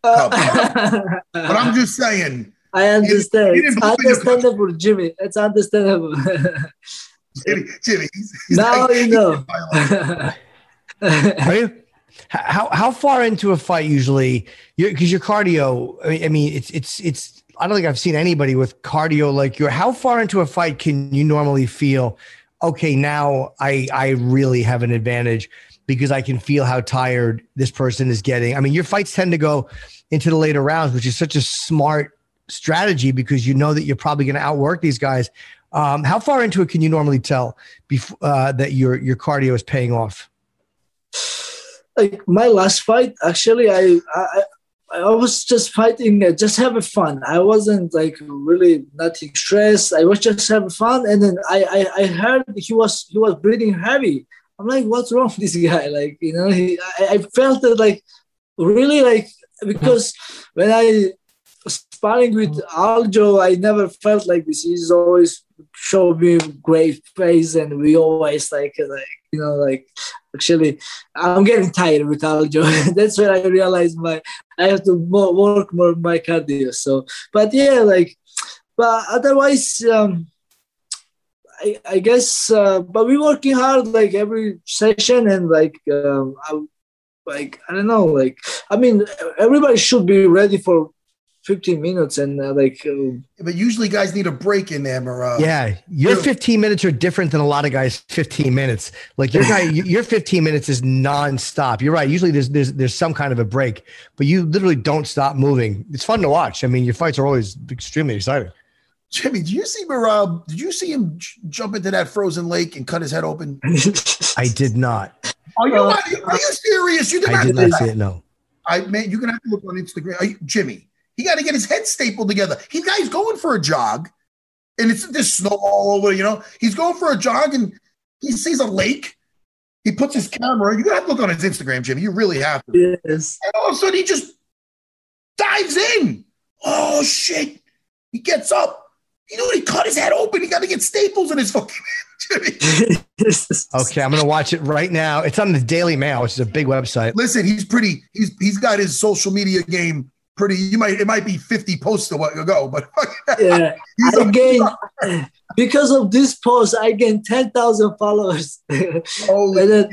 Uh, (laughs) but I'm just saying. I understand. It's understandable, Jimmy. It's understandable. (laughs) Jimmy, Jimmy. He's, he's now like, you know. (laughs) Are you? How how far into a fight usually? Because your cardio. I mean, I mean, it's it's it's. I don't think I've seen anybody with cardio like your. How far into a fight can you normally feel? Okay, now I I really have an advantage because I can feel how tired this person is getting. I mean, your fights tend to go into the later rounds, which is such a smart strategy because you know that you're probably going to outwork these guys. Um, how far into it can you normally tell uh, that your your cardio is paying off? Like my last fight, actually, I, I I was just fighting, uh, just having fun. I wasn't like really nothing stressed. I was just having fun, and then I, I, I heard he was he was breathing heavy. I'm like, what's wrong with this (laughs) guy? Like, you know, he, I, I felt it like really like because when I sparring with Aljo, I never felt like this. He's always showed me great face, and we always like like you know like actually I'm getting tired with Aljo. (laughs) That's when I realized my I have to more, work more my cardio. So, but yeah, like, but otherwise, um, I, I guess, uh, but we're working hard like every session and like, um, I, like I don't know, like I mean, everybody should be ready for 15 minutes and uh, like uh, but usually guys need a break in there Merab. yeah your 15 minutes are different than a lot of guys 15 minutes like your guy (laughs) your 15 minutes is non-stop you're right usually there's there's there's some kind of a break but you literally don't stop moving it's fun to watch i mean your fights are always extremely exciting Jimmy, did you see Merab? Did you see him j- jump into that frozen lake and cut his head open? (laughs) I did not. Are you, are you, are you serious? You did I not, did not see it. No. I man, you're gonna have to look on Instagram. You, Jimmy, he got to get his head stapled together. He guy's going for a jog, and it's this snow all over. You know, he's going for a jog, and he sees a lake. He puts his camera. You got to look on his Instagram, Jimmy. You really have to. Yes. And all of a sudden, he just dives in. Oh shit! He gets up. You know what? He cut his head open. He got to get staples in his fucking. (laughs) okay, I'm gonna watch it right now. It's on the Daily Mail, which is a big website. Listen, he's pretty. He's he's got his social media game pretty. You might it might be 50 posts ago, but (laughs) yeah, I gain (laughs) because of this post. I gained 10,000 followers. (laughs) Holy and then,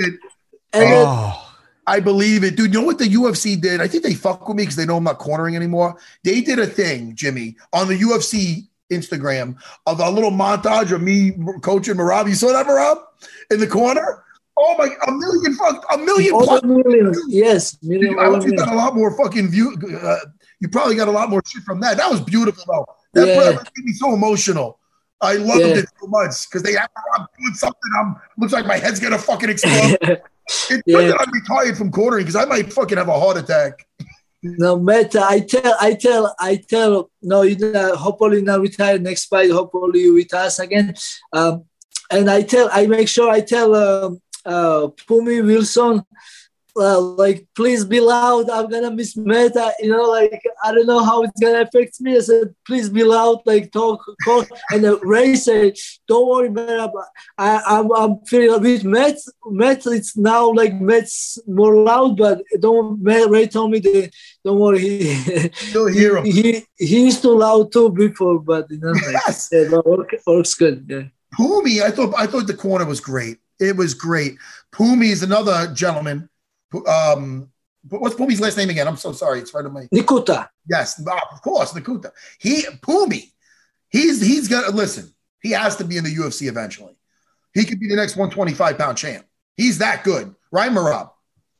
and then, oh. I believe it, dude. You know what the UFC did? I think they fuck with me because they know I'm not cornering anymore. They did a thing, Jimmy, on the UFC Instagram of a little montage of me coaching Merab. You saw that, Merab, in the corner? Oh my, a million fuck, a million. Plus- million. Yes, million. I hope you got a lot more fucking view. Uh, you probably got a lot more shit from that. That was beautiful, though. That Yeah. made me so emotional. I loved Yeah. it so much because they have I'm doing something. I'm looks like my head's gonna fucking explode. (laughs) It's good Yeah. that I'm retired from quartering because I might fucking have a heart attack. No matter, I tell, I tell, I tell. No, you know, hopefully not retire next fight. Hopefully you with us again. Um, and I tell, I make sure I tell um, uh, Phumi Wilson, uh, like, please be loud. I'm gonna miss Meta. You know, like I don't know how it's gonna affect me. I said, please be loud, like talk. And uh, Ray said, don't worry, Meta. I, I'm, I'm feeling with Met. Met, it's now like Met's more loud, but don't. Ray told me that don't worry. He, Still hear him. he he used to loud too before, but you know, like, Yes. yeah, but work, works good. Yeah. Phumi, I thought I thought the corner was great. It was great. Phumi is another gentleman. Um, what's Phumi's last name again? I'm so sorry. It's right on my. Nkuta. Yes, ah, of course, Nkuta. He Phumi, he's he's gonna listen. He has to be in the UFC eventually. He could be the next 125 pound champ. He's that good, right, Merab?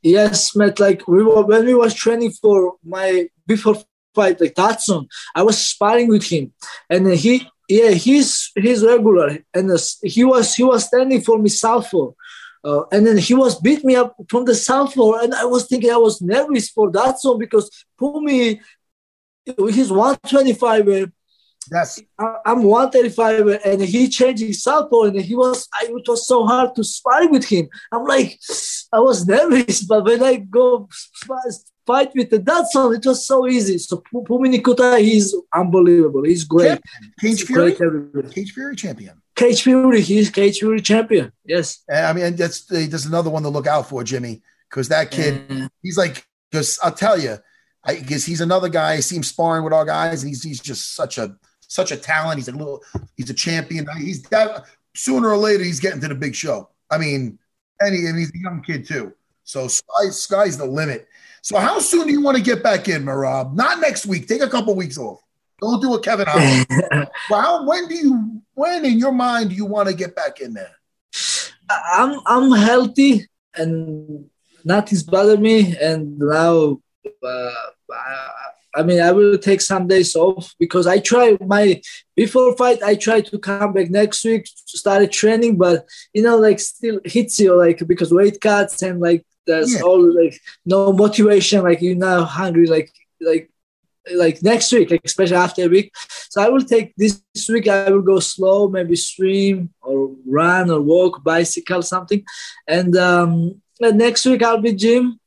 Yes, Matt. Like we were when we was training for my before fight, like Dodson, I was sparring with him, and he, yeah, he's he's regular, and uh, he was he was standing for me southpaw. Uh, and then he was beat me up from the southpaw, and I was thinking I was nervous for that song because Phumi, he's 125, uh, Yes. I'm 135 and he changed his southpaw and he was I, it was so hard to spar with him. I'm like I was nervous, (laughs) but when I go fight with the Dodson, it was so easy. So Pu- Phumi Nkuta, he's unbelievable. He's great. Cage He's Fury, great. Cage Fury champion. Cage Fury, he's Cage Fury champion. Yes. And, I mean, that's that's another one to look out for, Jimmy, because that kid, Mm. he's like, because I'll tell you, I guess he's another guy. I see him sparring with our guys, and he's he's just such a such a talent. He's a little, he's a champion. He's that sooner or later he's getting to the big show. I mean, and, he, and he's a young kid too. So sky, sky's the limit. So how soon do you want to get back in, Merab? Not next week. Take a couple weeks off. Don't do a Kevin (laughs) Holland. well, when do you, when in your mind do you want to get back in there? I'm I'm healthy and nothing's bothered me. And now, uh, I, I mean, I will take some days off because I try my before fight. I try to come back next week, started training, but you know, like still hits you like because weight cuts and like there's Yeah. all like no motivation. Like you're now hungry, like like like next week, like especially after a week. So I will take this week. I will go slow, maybe swim or run or walk, bicycle, something. And um, next week I'll be gym,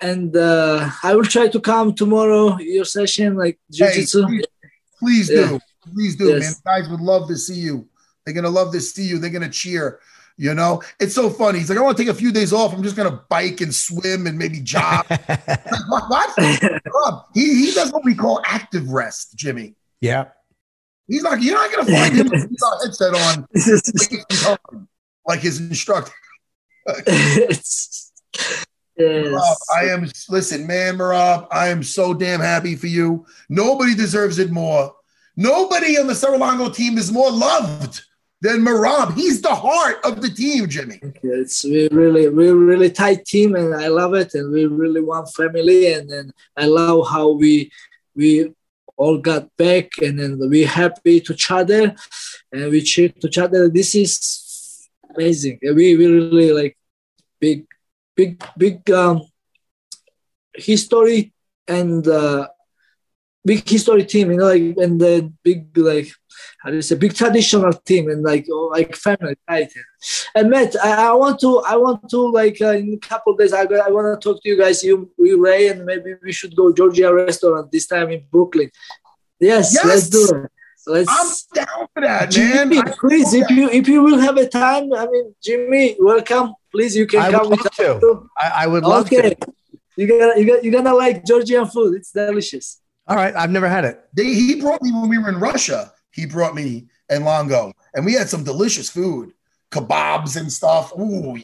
and uh, I will try to come tomorrow your session like jiu-jitsu. please, please do. Yeah. Please do, Yes. man. Guys would love to see you. They're gonna love to see you. They're gonna cheer. You know, it's so funny. He's like, I want to take a few days off. I'm just gonna bike and swim and maybe jog. (laughs) What? he he does what we call active rest, Jimmy. Yeah. He's like, You're not gonna find him with a headset on, (laughs) like his instructor. (laughs) Yes. Merab, I am. Listen, man, Merab, I am so damn happy for you. Nobody deserves it more. Nobody on the Serra Longo team is more loved than Merab. He's the heart of the team, Jimmy. It's we really we really tight team and I love it and we really one family and then I love how we we all got back and then we happy to each other and we cheer to each other. This is amazing. We we really like big big big um history and uh big history team, you know, like and the big like how do you say big traditional team and like oh, like family, right? And Matt, I, I want to, I want to like uh, in a couple of days, I, I want to talk to you guys, you, you, Ray, and maybe we should go Georgia restaurant this time in Brooklyn. Yes, Yes. let's do it. Let's. I'm down for that, man. Jimmy, I- please, if you if you will have a time, I mean, Jimmy, welcome. Please, you can I come would with love us to. I, I would love Okay, to. you gonna you gonna you're gonna like Georgian food. It's delicious. All right. I've never had it. They, he brought me when we were in Russia. He brought me and Longo, and we had some delicious food, kebabs and stuff. Ooh,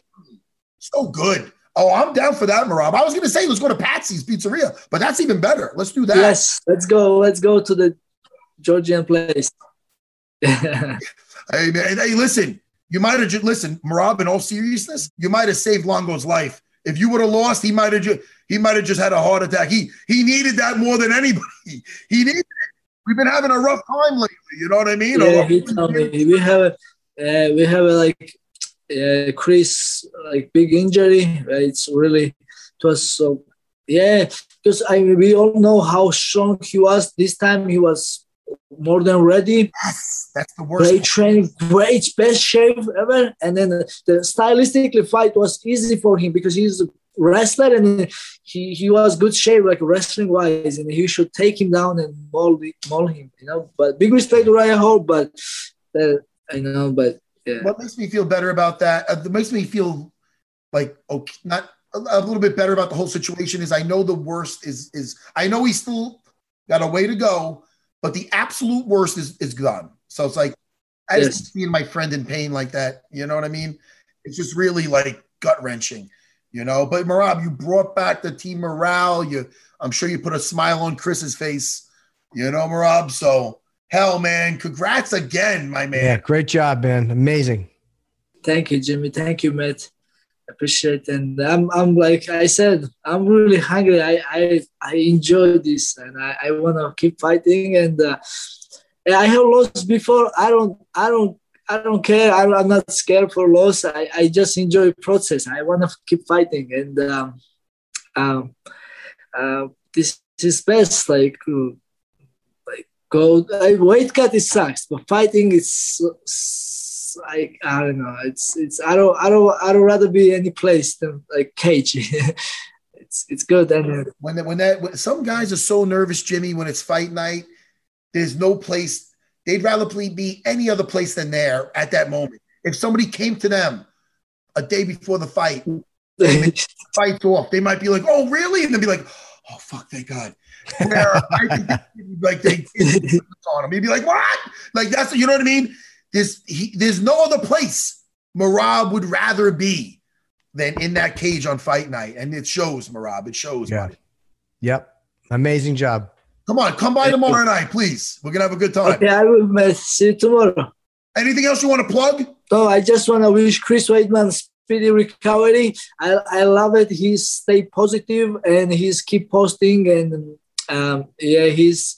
so good. Oh, I'm down for that, Merab. I was going to say let's go to Patsy's Pizzeria, but that's even better. Let's do that. Yes, let's go. Let's go to the Georgian place. (laughs) hey, man, hey, listen. You might have just listen, Merab. In all seriousness, you might have saved Longo's life. If you would have lost, he might have just he might have just had a heart attack. He he needed that more than anybody. (laughs) He needed it. We've been having a rough time lately. You know what I mean? Yeah, he told me we have a uh, we have a like uh, Chris like big injury. It's really it was so yeah because I we all know how strong he was. This time he was more than ready. Yes, that's the worst. Great training, great best shape ever. And then the, the stylistically fight was easy for him because he's a wrestler and he, he was good shape like wrestling wise and he should take him down and maul, maul him, you know. But big respect to Uriah Hall, but uh, I know, but yeah. What makes me feel better about that? Uh, makes me feel like okay, not a, a little bit better about the whole situation is I know the worst is is I know he's still got a way to go, but the absolute worst is is gone. So it's like I yes. just seeing my friend in pain like that. You know what I mean? It's just really like gut wrenching. You know, but Merab, you brought back the team morale. You, I'm sure you put a smile on Chris's face. You know, Merab. So hell, man, congrats again, my man. Yeah, great job, man. Amazing. Thank you, Jimmy. Thank you, Matt. Appreciate and I'm I'm like I said I'm really hungry. I I, I enjoy this and I, I want to keep fighting and uh, I have lost before. I don't I don't I don't care. I, am not scared for loss. I, I just enjoy process. I want to keep fighting, and um, um, uh, this is best. Like, uh, like go I, weight cut. It sucks, but fighting is like I don't know. It's it's I don't I don't I don't rather be any place than like cage. it's it's good. And when that when that when, some guys are so nervous, Jimmy, when it's fight night, there's no place They'd rather be any other place than there at that moment. If somebody came to them a day before the fight, fight off, they might be like, "Oh, really?" and they'd be like, "Oh, fuck, thank God." Where I think like they on him, he'd be like, "What?" Like that's you know what I mean. There's he, there's no other place Merab would rather be than in that cage on fight night, and it shows Merab. It shows. Yeah. Buddy. Yep. Amazing job. Come on, come by tomorrow night, please. We're gonna have a good time. Okay, I will see you tomorrow. Anything else you want to plug? No, I just want to wish Chris Weidman speedy recovery. I, I love it. He's stay positive and he's keep posting and um, yeah, he's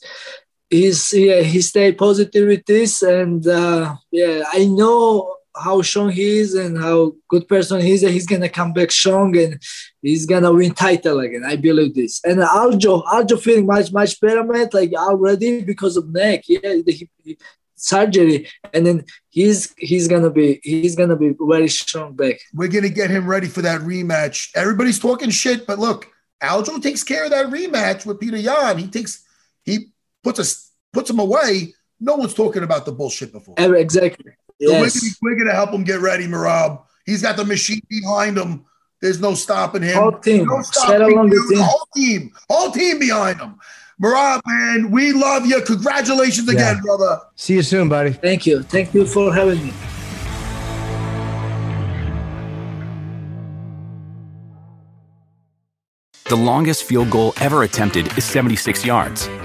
he's yeah he stay positive with this and uh, yeah, I know how strong he is and how good person he is. He's gonna come back strong and he's gonna win title again. I believe this. And Aljo, Aljo feeling much much better, man. Like already because of neck, yeah, the, he, surgery, and then he's he's gonna be he's gonna be very strong back. We're gonna get him ready for that rematch. Everybody's talking shit, but look, Aljo takes care of that rematch with Petr Yan. He takes he puts us puts him away. No one's talking about the bullshit before. Exactly. So yes. we're, going to help him get ready, Merab. He's got the machine behind him. There's no stopping him. Whole team. No stopping the team. Whole team. Whole team behind him. Merab, man, we love you. Congratulations again, brother. See you soon, buddy. Thank you. Thank you for having me. The longest field goal ever attempted is 76 yards.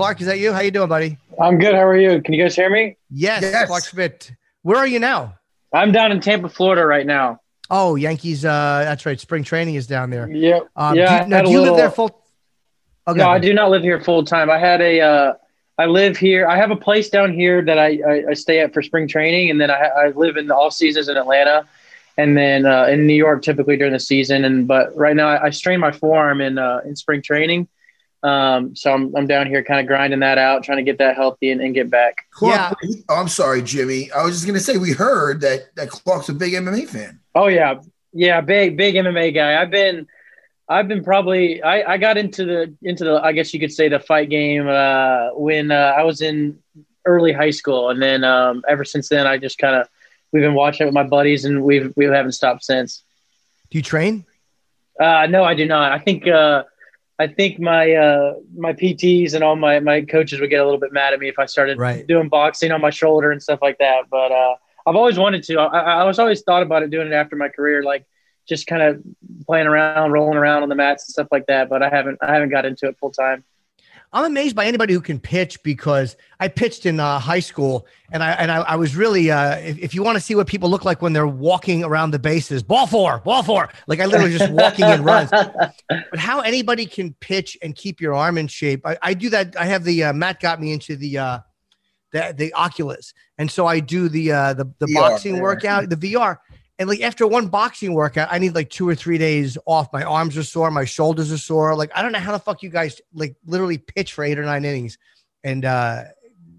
Clarke, is that you? How you doing, buddy? I'm good. How are you? Can you guys hear me? Yes, yes. Clarke Schmidt. Where are you now? I'm down in Tampa, Florida right now. Oh, Yankees. Uh, that's right. Spring training is down there. Yep. Um, yeah. do you, now, do you little- live there full? Okay. No, I do not live here full time. I had a, uh, I live here. I have a place down here that I, I, I stay at for spring training, and then I, I live in the off seasons in Atlanta, and then uh, in New York typically during the season. And but right now I, I strained my forearm in uh, in spring training, um, so I'm I'm down here kind of grinding that out, trying to get that healthy and, and get back. Clarke, oh, I'm sorry, Jimmy. I was just gonna say we heard that that Clarke's a big MMA fan. Oh yeah, yeah, big big MMA guy. I've been, I've been probably I, I got into the into the I guess you could say the fight game uh, when uh, I was in early high school, and then um, ever since then I just kind of we've been watching it with my buddies, and we've we haven't stopped since. Do you train? Uh, no, I do not. I think uh, I think my uh, my PTs and all my my coaches would get a little bit mad at me if I started Right. doing boxing on my shoulder and stuff like that. But uh, I've always wanted to. I, I was always thought about it doing it after my career, like just kind of playing around, rolling around on the mats and stuff like that. But I haven't I haven't got into it full time. I'm amazed by anybody who can pitch because I pitched in uh, high school and I and I, I was really uh, if, if you want to see what people look like when they're walking around the bases, ball four, ball four, like I literally just walking in runs. (laughs) But how anybody can pitch and keep your arm in shape, I, I do that. I have the uh, Matt got me into the uh, the the Oculus, and so I do the uh, the the VR, boxing yeah. workout, the VR. And like after one boxing workout, I need like two or three days off. My arms are sore, my shoulders are sore. Like I don't know how the fuck you guys like literally pitch for eight or nine innings, and uh,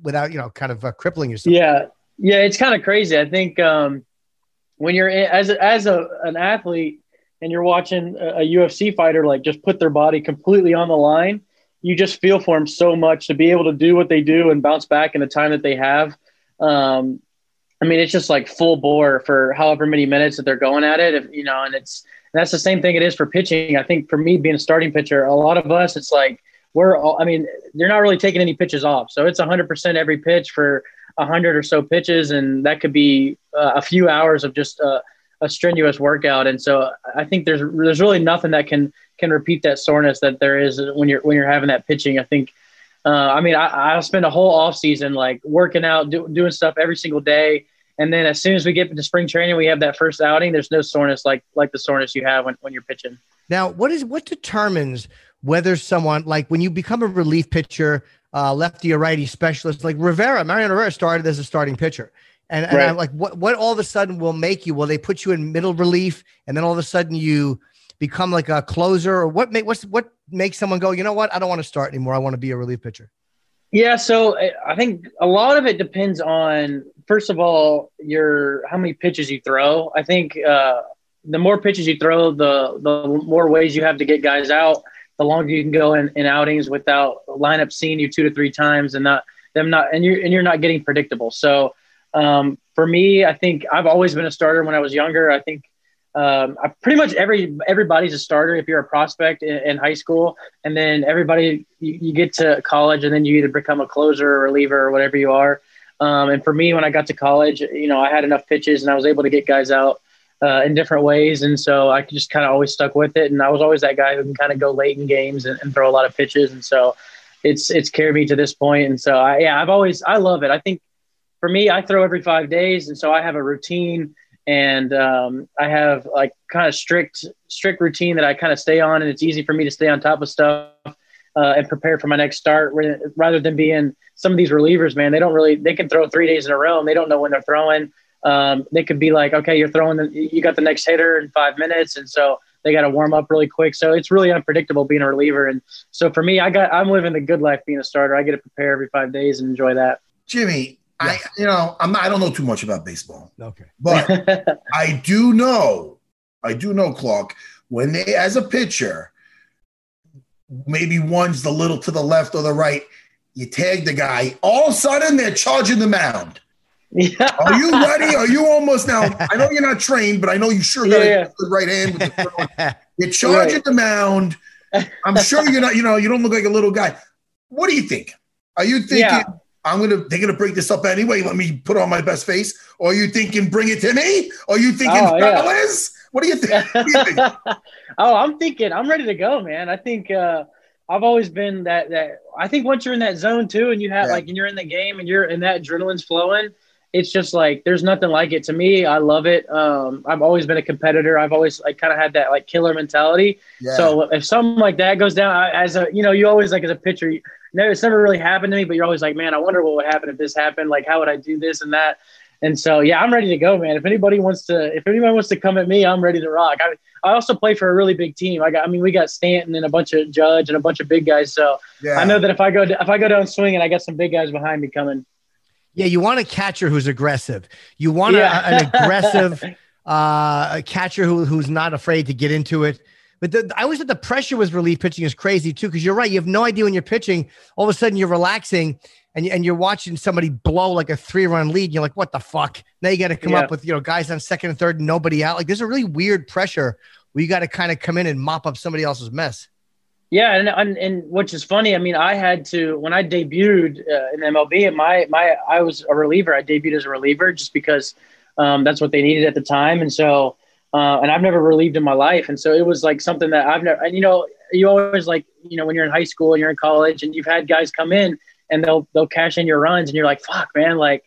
without you know kind of uh, crippling yourself. Yeah, yeah, it's kind of crazy. I think um, when you're in, as a, as a an athlete and you're watching a, a UFC fighter like just put their body completely on the line, you just feel for them so much to be able to do what they do and bounce back in the time that they have. Um, I mean, it's just like full bore for however many minutes that they're going at it, if, you know, and it's that's the same thing it is for pitching. I think for me being a starting pitcher, a lot of us, it's like we're all, I mean, they're not really taking any pitches off. So it's 100% every pitch for 100 or so pitches. And that could be uh, a few hours of just uh, a strenuous workout. And so I think there's, there's really nothing that can, can repeat that soreness that there is when you're, when you're having that pitching. I think, uh, I mean, I, I'll spend a whole off season like working out, do, doing stuff every single day. And then as soon as we get into spring training, we have that first outing. There's no soreness like like the soreness you have when, when you're pitching. Now, what is what determines whether someone like when you become a relief pitcher, uh, lefty or righty specialist, like Rivera, Mariano Rivera started as a starting pitcher. And, and Right. I'm like, what what all of a sudden will make you? Will they put you in middle relief, and then all of a sudden you become like a closer, or what? Make what's what makes someone go? You know what? I don't want to start anymore. I want to be a relief pitcher. Yeah, so I think a lot of it depends on first of all your how many pitches you throw. I think uh, the more pitches you throw, the the more ways you have to get guys out. The longer you can go in, in outings without lineup seeing you two to three times and not them not and you're and you're not getting predictable. So um, for me, I think I've always been a starter when I was younger. I think um, I, pretty much every everybody's a starter if you're a prospect in, in high school, and then everybody you, you get to college, and then you either become a closer or reliever or whatever you are. Um, and for me, when I got to college, you know, I had enough pitches, and I was able to get guys out uh, in different ways, and so I just kind of always stuck with it. And I was always that guy who can kind of go late in games and, and throw a lot of pitches, and so it's it's carried me to this point. And so I, yeah, I've always I love it. I think for me, I throw every five days, and so I have a routine and um, I have like kind of strict strict routine that I kind of stay on, and it's easy for me to stay on top of stuff uh, and prepare for my next start rather than being some of these relievers. Man, they don't really they can throw three days in a row and they don't know when they're throwing. Um, they could be like, okay, you're throwing, the, you got the next hitter in five minutes, and so they got to warm up really quick. So it's really unpredictable being a reliever. And so for me, I got I'm living the good life being a starter. I get to prepare every five days and enjoy that. Jimmy, I you know I'm not, I don't know too much about baseball, Okay. but (laughs) I do know I do know Clarke when they as a pitcher, maybe one's the little to the left or the right. You tag the guy. All of a sudden, they're charging the mound. yeah. Are you ready? Are you almost now? I know you're not trained, but I know you sure got Yeah, a good right hand. With the. You're charging the mound. I'm sure you're not. You know, you don't look like a little guy. What do you think? Are you thinking Yeah. I'm gonna? They're gonna break this up anyway. Let me put on my best face. Or are you thinking bring it to me? Or are you thinking Oh, fellas? What do you think? Do you think? (laughs) oh, I'm thinking I'm ready to go, man. I think uh, I've always been that that I think once you're in that zone too, and you have Yeah. like and you're in the game and you're and that adrenaline's flowing, it's just like there's nothing like it to me. I love it. Um, I've always been a competitor. I've always like kind of had that like killer mentality. Yeah. So if something like that goes down, I, as a you know, you always like as a pitcher, you, no, it's never really happened to me, but you're always like, man, I wonder what would happen if this happened. Like, how would I do this and that? And so, yeah, I'm ready to go, man. If anybody wants to, if anyone wants to come at me, I'm ready to rock. I, I also play for a really big team. I got, I mean, we got Stanton and a bunch of Judge and a bunch of big guys. So Yeah. I know that if I go, if I go down swinging, I got some big guys behind me coming. Yeah, you want a catcher who's aggressive. You want a- an (laughs) aggressive uh, a catcher who, who's not afraid to get into it. But the, I always thought the pressure with relief pitching is crazy too, because you're right. You have no idea when you're pitching. All of a sudden, you're relaxing and, and you're watching somebody blow like a three run lead. You're like, what the fuck? Now you got to come Yeah. up with you know guys on second and third, and nobody out. Like there's a really weird pressure where you got to kind of come in and mop up somebody else's mess. Yeah, and, and and which is funny. I mean, I had to when I debuted uh, in MLB. and My my I was a reliever. I debuted as a reliever just because um, that's what they needed at the time, and so uh, and I've never relieved in my life, and so it was like something that I've never. And you know, you always like you know when you're in high school and you're in college and you've had guys come in and they'll they'll cash in your runs, and you're like, fuck, man, like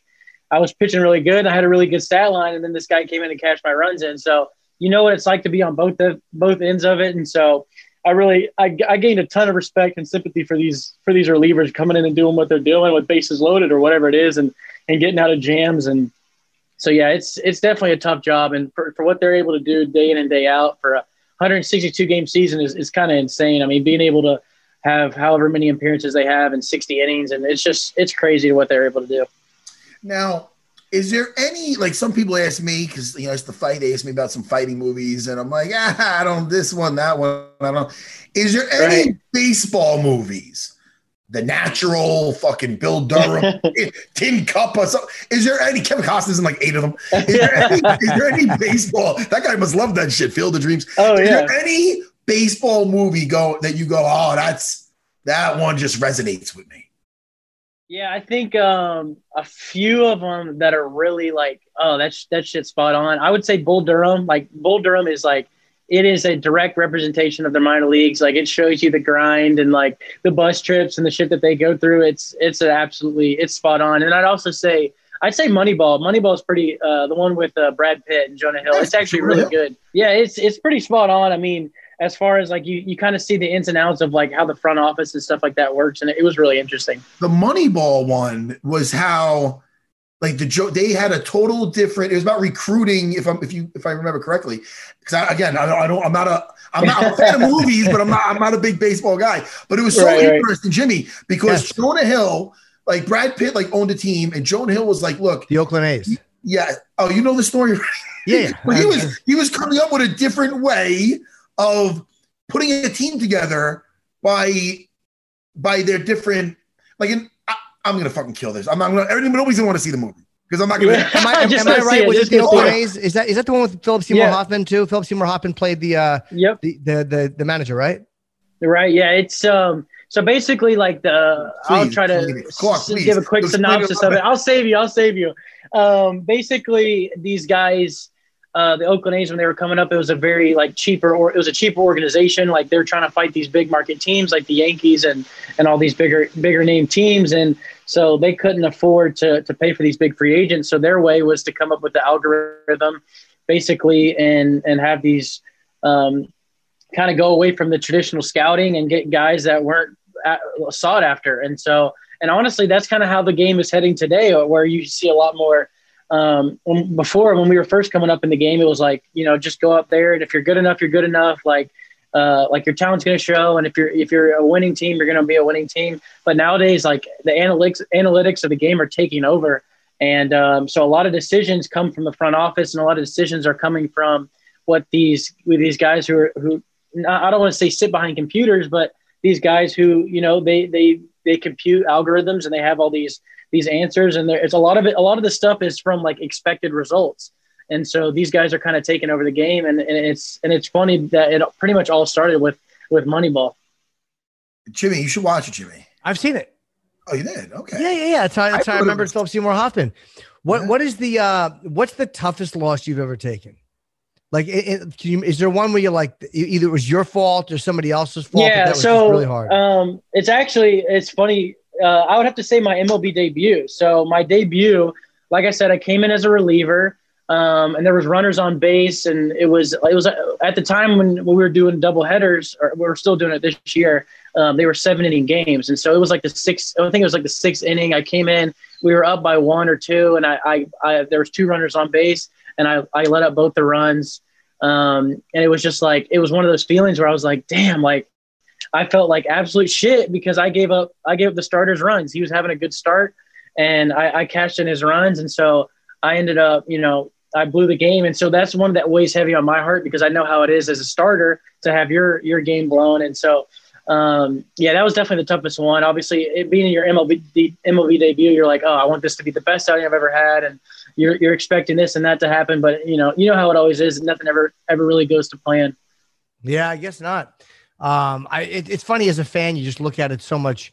I was pitching really good. I had a really good stat line, and then this guy came in and cashed my runs in. So you know what it's like to be on both the both ends of it, and so. I really I, I gained a ton of respect and sympathy for these for these relievers coming in and doing what they're doing with bases loaded or whatever it is and and getting out of jams and so yeah it's it's definitely a tough job and for, for what they're able to do day in and day out for a 162 game season is, is kind of insane I mean being able to have however many appearances they have in 60 innings and it's just it's crazy what they're able to do Now, is there any like some people ask me because you know it's the fight? They ask me about some fighting movies, and I'm like, (laughs) ah, I don't this one, that one, I don't. Is there any Right. baseball movies? The Natural, fucking Bull Durham, (laughs) Tin Cup, or something. Is there any Kevin Costner's in like eight of them? Is there any, is there any (laughs) baseball? That guy must love that shit. Field of Dreams. Oh, is yeah. there any baseball movie go that you go, oh, that's that one just resonates with me? Yeah, I think um, a few of them that are really like, oh, that's that shit's spot on. I would say Bull Durham. Like Bull Durham is like, it is a direct representation of the minor leagues. Like it shows you the grind and like the bus trips and the shit that they go through. It's it's an absolutely it's spot on. And I'd also say I'd say Moneyball. Moneyball is pretty uh, the one with uh, Brad Pitt and Jonah Hill. It's actually really good. Yeah, it's it's pretty spot on. I mean, as far as like you you kind of see the ins and outs of like how the front office and stuff like that works, and it, it was really interesting. the Moneyball one was how like the joke they had a total different it was about recruiting if i'm if you if i remember correctly because I, again I don't, I don't i'm not a i'm not I'm a fan of (laughs) movies but i'm not i'm not a big baseball guy but it was so Right, right. interesting jimmy because Yes. jonah hill like brad pitt like owned a team and jonah hill was like look The Oakland A's. yeah oh you know the story Yeah, yeah. (laughs) but he was he was coming up with a different way of putting a team together by by their different like in, I, I'm gonna fucking kill this. I'm not gonna everybody nobody's gonna want to see the movie because I'm not gonna (laughs) Am I, am, am I right? it, Was it the go see Oakland it. A's? Is that is that the one with Philip Seymour Yeah. Hoffman too? Philip Seymour Hoffman played the uh Yep. the the the, the manager, right? Right. Yeah. It's um. So basically, like the I'll try to please. S- give a quick Explain synopsis of it. I'll save you. I'll save you. Um. Basically, these guys, uh, the Oakland A's, when they were coming up, it was a very like cheaper or it was a cheaper organization. Like they're trying to fight these big market teams like the Yankees and and all these bigger bigger name teams, and so they couldn't afford to to pay for these big free agents. So their way was to come up with the algorithm, basically, and and have these. Um, kind of go away from the traditional scouting and get guys that weren't at, sought after. And so, and honestly, that's kind of how the game is heading today, uh, where you see a lot more. Um, when, before, when we were first coming up in the game, it was like you know just go up there, and if you're good enough, you're good enough. Like uh, like your talent's going to show, and if you're if you're a winning team, you're going to be a winning team. But nowadays, like the analytics analytics of the game are taking over, and um, so a lot of decisions come from the front office, and a lot of decisions are coming from what these with these guys who are who I don't want to say sit behind computers, but these guys who you know they they they compute algorithms and they have all these these answers, and there, it's a lot of it. A lot of the stuff is from like expected results, and so these guys are kind of taking over the game, and, and it's and it's funny that it pretty much all started with with Moneyball. Jimmy, you should watch it, Jimmy. I've seen it. Oh, you did? Okay. Yeah, yeah, yeah. That's how, that's I how I remember was- Philip Seymour Hoffman. What Yeah. what is the uh what's the toughest loss you've ever taken? Like, it, it- can you, is there one where you're like either it was your fault or somebody else's fault? yeah, that was so really hard. um, it's actually it's funny. Uh, I would have to say my MLB debut. So my debut, like I said, I came in as a reliever. Um, and there was runners on base, and it was it was at the time when, we were doing double headers, or we are still doing it this year. Um, they were seven inning games, and so it was like the sixth. I think it was like the sixth inning. I came in, we were up by one or two, and I, I, I there was two runners on base, and I, I let up both the runs. Um, and it was just like it was one of those feelings where I was like, damn, like I felt like absolute shit because I gave up I gave up the starters runs. He was having a good start, and I, I cashed in his runs, and so I ended up, you know, I blew the game, and so that's one that weighs heavy on my heart because I know how it is as a starter to have your your game blown, and so um, yeah, that was definitely the toughest one. Obviously, it being in your MLB MLB debut, you're like, oh, I want this to be the best outing I've ever had, and you're you're expecting this and that to happen, but you know you know how it always is. Nothing ever ever really goes to plan. Yeah, I guess not. Um, I it, it's funny as a fan, you just look at it so much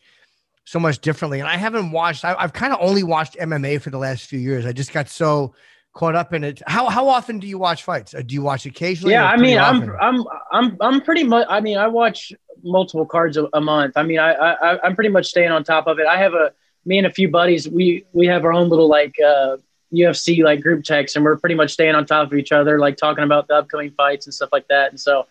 so much differently. And I haven't watched. I, I've kind of only watched MMA for the last few years. I just got so caught up in it. How how often do you watch fights? Uh, do you watch occasionally? Yeah, I mean, I'm I'm I'm I'm pretty much. I mean, I watch multiple cards a, a month. I mean, I, I I'm pretty much staying on top of it. I have a me and a few buddies. We we have our own little like uh, UFC like group text, and we're pretty much staying on top of each other, like talking about the upcoming fights and stuff like that. And so.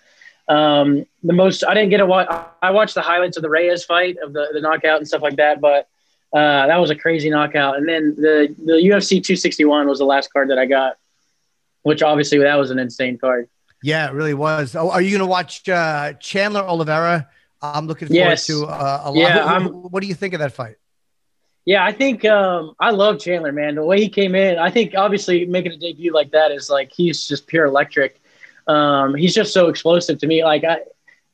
Um, the most I didn't get to watch. I watched the highlights of the Reyes fight of the, the knockout and stuff like that, but uh, that was a crazy knockout. And then the the UFC 261 was the last card that I got, which obviously that was an insane card. Yeah, it really was. Oh, are you going to watch uh, Chandler Oliveira? I'm looking forward yes. to uh, a lot. Yeah, what, what, do you think of that fight? Yeah, I think um, I love Chandler, man. The way he came in, I think obviously making a debut like that is like he's just pure electric. Um, he's just so explosive to me. Like I,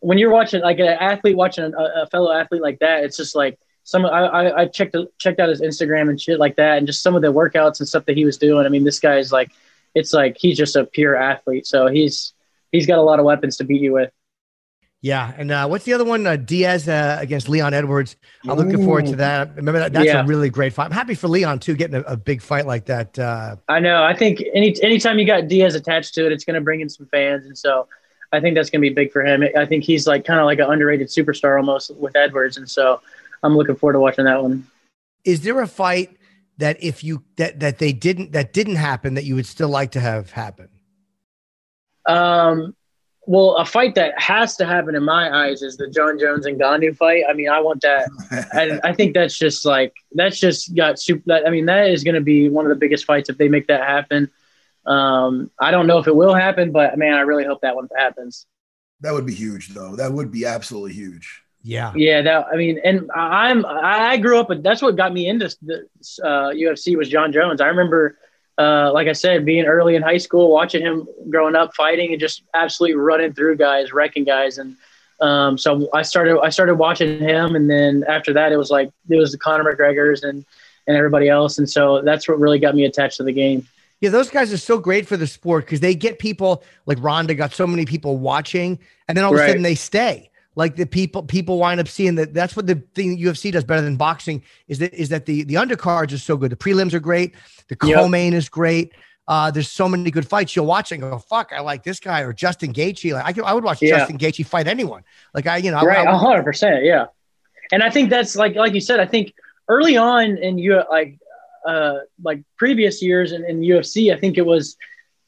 when you're watching like an athlete watching a, a fellow athlete like that, it's just like some I, I checked checked out his Instagram and shit like that, and just some of the workouts and stuff that he was doing. I mean, this guy's like, it's like he's just a pure athlete. So he's he's got a lot of weapons to beat you with. Yeah, and uh, what's the other one? Uh, Diaz uh, against Leon Edwards. I'm looking forward to that. Remember that? That's yeah. a really great fight. I'm happy for Leon too, getting a, a big fight like that. Uh, I know. I think any anytime you got Diaz attached to it, it's going to bring in some fans, and so I think that's going to be big for him. I think he's like kind of like an underrated superstar almost with Edwards, and so I'm looking forward to watching that one. Is there a fight that if you that that they didn't that didn't happen that you would still like to have happen? Um, well, a fight that has to happen in my eyes is the Jon Jones and Ngannou fight. I mean, I want that. I, I think that's just like that's just got super. That, I mean, that is going to be one of the biggest fights if they make that happen. Um, I don't know if it will happen, but man, I really hope that one happens. That would be huge, though. That would be absolutely huge. Yeah. Yeah. That, I mean, and I'm, I grew up, but that's what got me into the uh, UFC was Jon Jones. I remember, uh, like I said, being early in high school, watching him growing up, fighting and just absolutely running through guys, wrecking guys. And, um, so I started, I started watching him. And then after that, it was like, it was the Conor McGregor's and, and everybody else. And so that's what really got me attached to the game. Yeah, those guys are so great for the sport because they get people like Ronda got so many people watching, and then all of a sudden they stay like the people people wind up seeing that that's what the thing UFC does better than boxing is that is that the the undercards are so good. The prelims are great. The co-main yep. is great. Uh, there's so many good fights you'll watch and go, fuck, I like this guy or Justin Gaethje. Like I could, I would watch yeah. Justin Gaethje fight anyone. Like I, you know, right, hundred percent, yeah. And I think that's like like you said. I think early on in you like uh like previous years in, in UFC, I think it was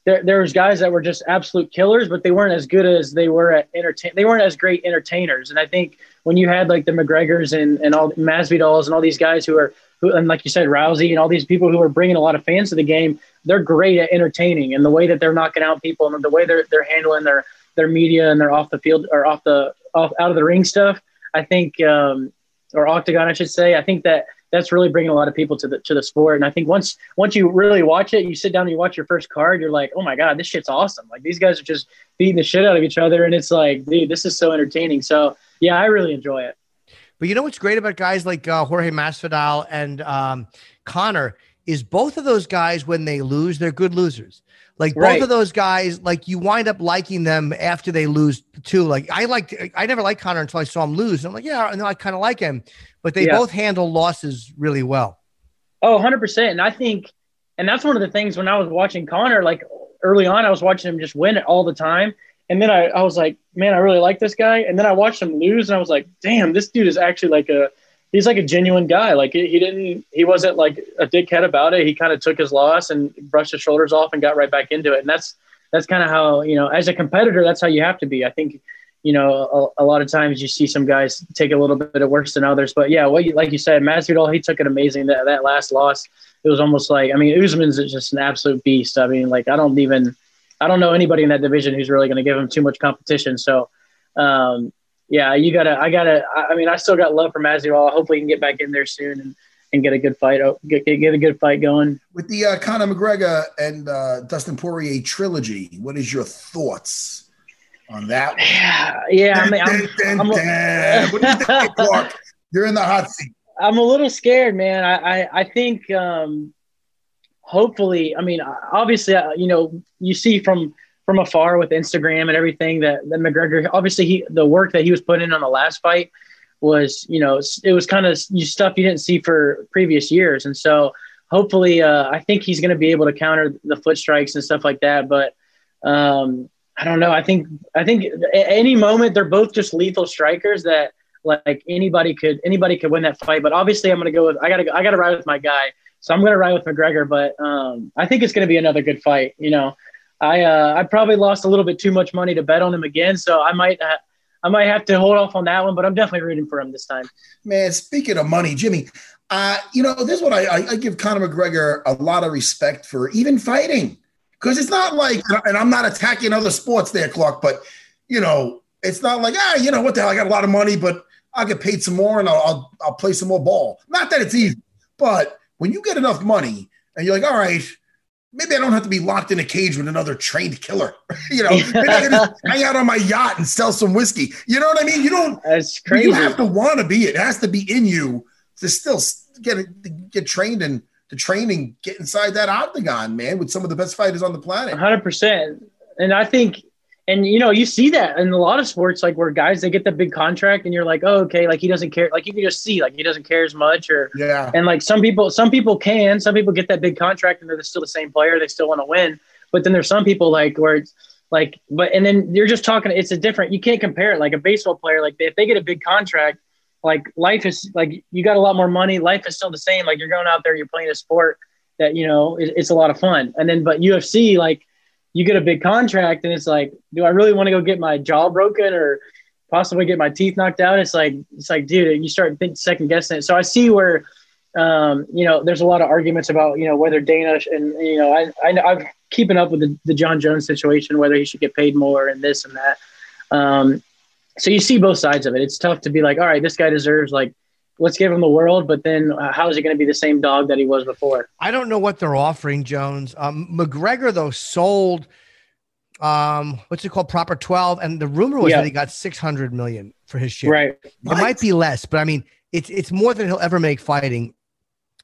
there, there was guys that were just absolute killers, but they weren't as good as they were at entertain. They weren't as great entertainers. And I think when you had like the McGregors and, and all Masvidals and all these guys who are, who, and like you said, Rousey and all these people who are bringing a lot of fans to the game, they're great at entertaining and the way that they're knocking out people and the way they're, they're handling their, their media and their off the field or off the, off out of the ring stuff. I think, um, or octagon, I should say. I think that that's really bringing a lot of people to the to the sport. And I think once once you really watch it, you sit down and you watch your first card, you're like, oh my god, this shit's awesome! Like these guys are just beating the shit out of each other, and it's like, dude, this is so entertaining. So yeah, I really enjoy it. But you know what's great about guys like uh, Jorge Masvidal and um, Conor is both of those guys when they lose, they're good losers. Like both right. of those guys, like you wind up liking them after they lose too. Like I liked, I never liked Conor until I saw him lose. And I'm like, yeah, no, I kind of like him, but they yeah. both handle losses really well. Oh, 100 percent. And I think, and that's one of the things when I was watching Conor, like early on, I was watching him just win it all the time. And then I, I was like, man, I really like this guy. And then I watched him lose, and I was like, damn, this dude is actually like a he's like a genuine guy. Like he, he didn't, he wasn't like a dickhead about it. He kind of took his loss and brushed his shoulders off and got right back into it. And that's that's kind of how you know, as a competitor, that's how you have to be. I think you know, a, a, lot of times you see some guys take a little bit of worse than others. But yeah, what you, like you said, Masvidal, he took it amazing. That that last loss, it was almost like I mean, Usman's just an absolute beast. I mean, like I don't even, I don't know anybody in that division who's really going to give him too much competition. So, um, yeah, you gotta, I gotta. I mean, I still got love for Masvidal. Hopefully, he can get back in there soon and. And get a good fight, get, get a good fight going with the uh, Conor McGregor and uh, Dustin Poirier trilogy. What is your thoughts? On that. One. Yeah, (sighs) yeah. I mean, I'm, I'm, what do you think, Clarke? (laughs) You're in the hot seat. I'm a little scared, man. I I, I think um, hopefully, I mean, obviously, uh, you know, you see from from afar with Instagram and everything that that McGregor, obviously, he the work that he was putting in on the last fight was, you know, it was kind of stuff you didn't see for previous years, and so hopefully, uh, I think he's going to be able to counter the foot strikes and stuff like that, but. Um, I don't know. I think I think at any moment they're both just lethal strikers that like anybody could anybody could win that fight. But obviously, I'm gonna go with I gotta I gotta ride with my guy. So I'm gonna ride with McGregor. But um, I think it's gonna be another good fight. You know, I uh, I probably lost a little bit too much money to bet on him again, so I might. Uh, I might have to hold off on that one, but I'm definitely rooting for him this time. Man, speaking of money, Jimmy, uh, you know, this is what I, I, I give Conor McGregor a lot of respect for even fighting. Because it's not like, and I'm not attacking other sports there, Clarke, but you know, it's not like, ah, you know, what the hell, I got a lot of money, but I'll get paid some more and I'll, I'll, I'll play some more ball. Not that it's easy, but when you get enough money and you're like, all right, maybe I don't have to be locked in a cage with another trained killer. (laughs) you know, maybe I can just hang out on my yacht and sell some whiskey. You know what I mean? You don't. That's crazy. You have to want to be. It has to be in you to still get get trained and to train and get inside that octagon, man, with some of the best fighters on the planet. 100%. And I think, and you know, you see that in a lot of sports, like where guys they get the big contract, and you're like, oh, okay, like he doesn't care. Like you can just see, like he doesn't care as much, or yeah. And like some people, some people can, some people get that big contract, and they're still the same player. They still want to win. But then there's some people like where it's like, but and then you're just talking. It's a different. You can't compare it. Like a baseball player, like if they get a big contract like life is like you got a lot more money. Life is still the same. Like you're going out there, you're playing a sport that you know it, it's a lot of fun. And then, but UFC, like you get a big contract, and it's like, do I really want to go get my jaw broken or possibly get my teeth knocked out? It's like, it's like, dude, you start think second guessing it. So I see where, um, you know, there's a lot of arguments about you know whether Dana and you know I, I I've keeping up with the, the Jon Jones situation, whether he should get paid more and this and that. Um, so you see both sides of it. It's tough to be like, all right, this guy deserves like, let's give him the world, but then uh, how is he going to be the same dog that he was before? I don't know what they're offering, Jones. Um, McGregor though sold, um, what's it called, Proper Twelve, and the rumor was that he got six hundred million for his share. Right. It might be less, but I mean, it's it's more than he'll ever make fighting.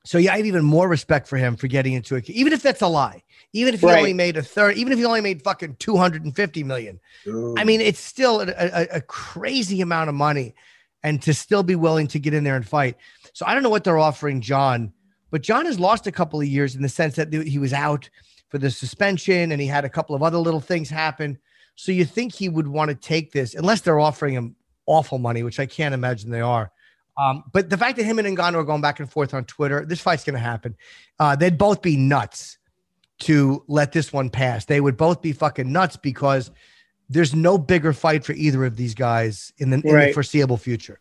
So yeah, I have even more respect for him for getting into it, even if that's a lie. Even if he right. only made a third, even if he only made fucking 250 million. Ooh. I mean, it's still a, a, a, crazy amount of money and to still be willing to get in there and fight. So I don't know what they're offering Jon, but Jon has lost a couple of years in the sense that he was out for the suspension and he had a couple of other little things happen. So you think he would want to take this unless they're offering him awful money, which I can't imagine they are. Um, but the fact that him and Ngannou are going back and forth on Twitter, this fight's going to happen. Uh, they'd both be nuts to let this one pass. They would both be fucking nuts because there's no bigger fight for either of these guys in the, in right. the foreseeable future.